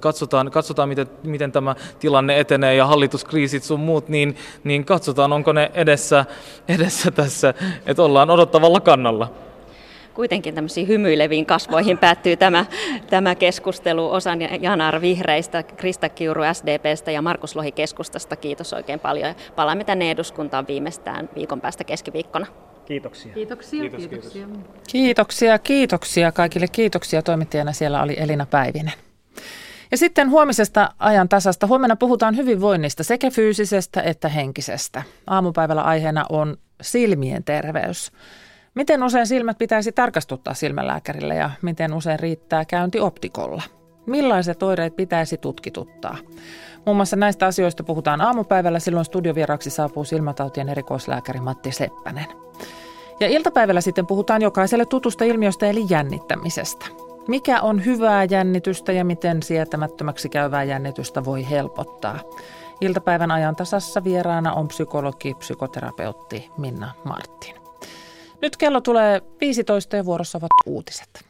katsotaan, katsotaan miten, miten tämä tilanne etenee ja hallituskriisit sun muut, niin, niin katsotaan onko ne edessä, edessä tässä, että ollaan odottavalla kannalla kuitenkin tämmöisiin hymyileviin kasvoihin päättyy tämä, tämä keskustelu. Osan Janar Vihreistä, Krista Kiuru SDPstä ja Markus Lohi keskustasta. Kiitos oikein paljon. Palaamme tänne eduskuntaan viimeistään viikon päästä keskiviikkona. Kiitoksia. Kiitoksia. Kiitos, kiitoksia. Kiitoksia, kiitoksia kaikille. Kiitoksia. Toimittajana siellä oli Elina Päivinen. Ja sitten huomisesta ajan tasasta. Huomenna puhutaan hyvinvoinnista sekä fyysisestä että henkisestä. Aamupäivällä aiheena on silmien terveys. Miten usein silmät pitäisi tarkastuttaa silmälääkärille ja miten usein riittää käynti optikolla? Millaiset oireet pitäisi tutkituttaa? Muun muassa näistä asioista puhutaan aamupäivällä. Silloin studiovieraksi saapuu silmätautien erikoislääkäri Matti Seppänen. Ja iltapäivällä sitten puhutaan jokaiselle tutusta ilmiöstä eli jännittämisestä. Mikä on hyvää jännitystä ja miten sietämättömäksi käyvää jännitystä voi helpottaa? Iltapäivän ajan tasassa vieraana on psykologi, psykoterapeutti Minna Martin. Nyt kello tulee 15 ja vuorossa ovat uutiset.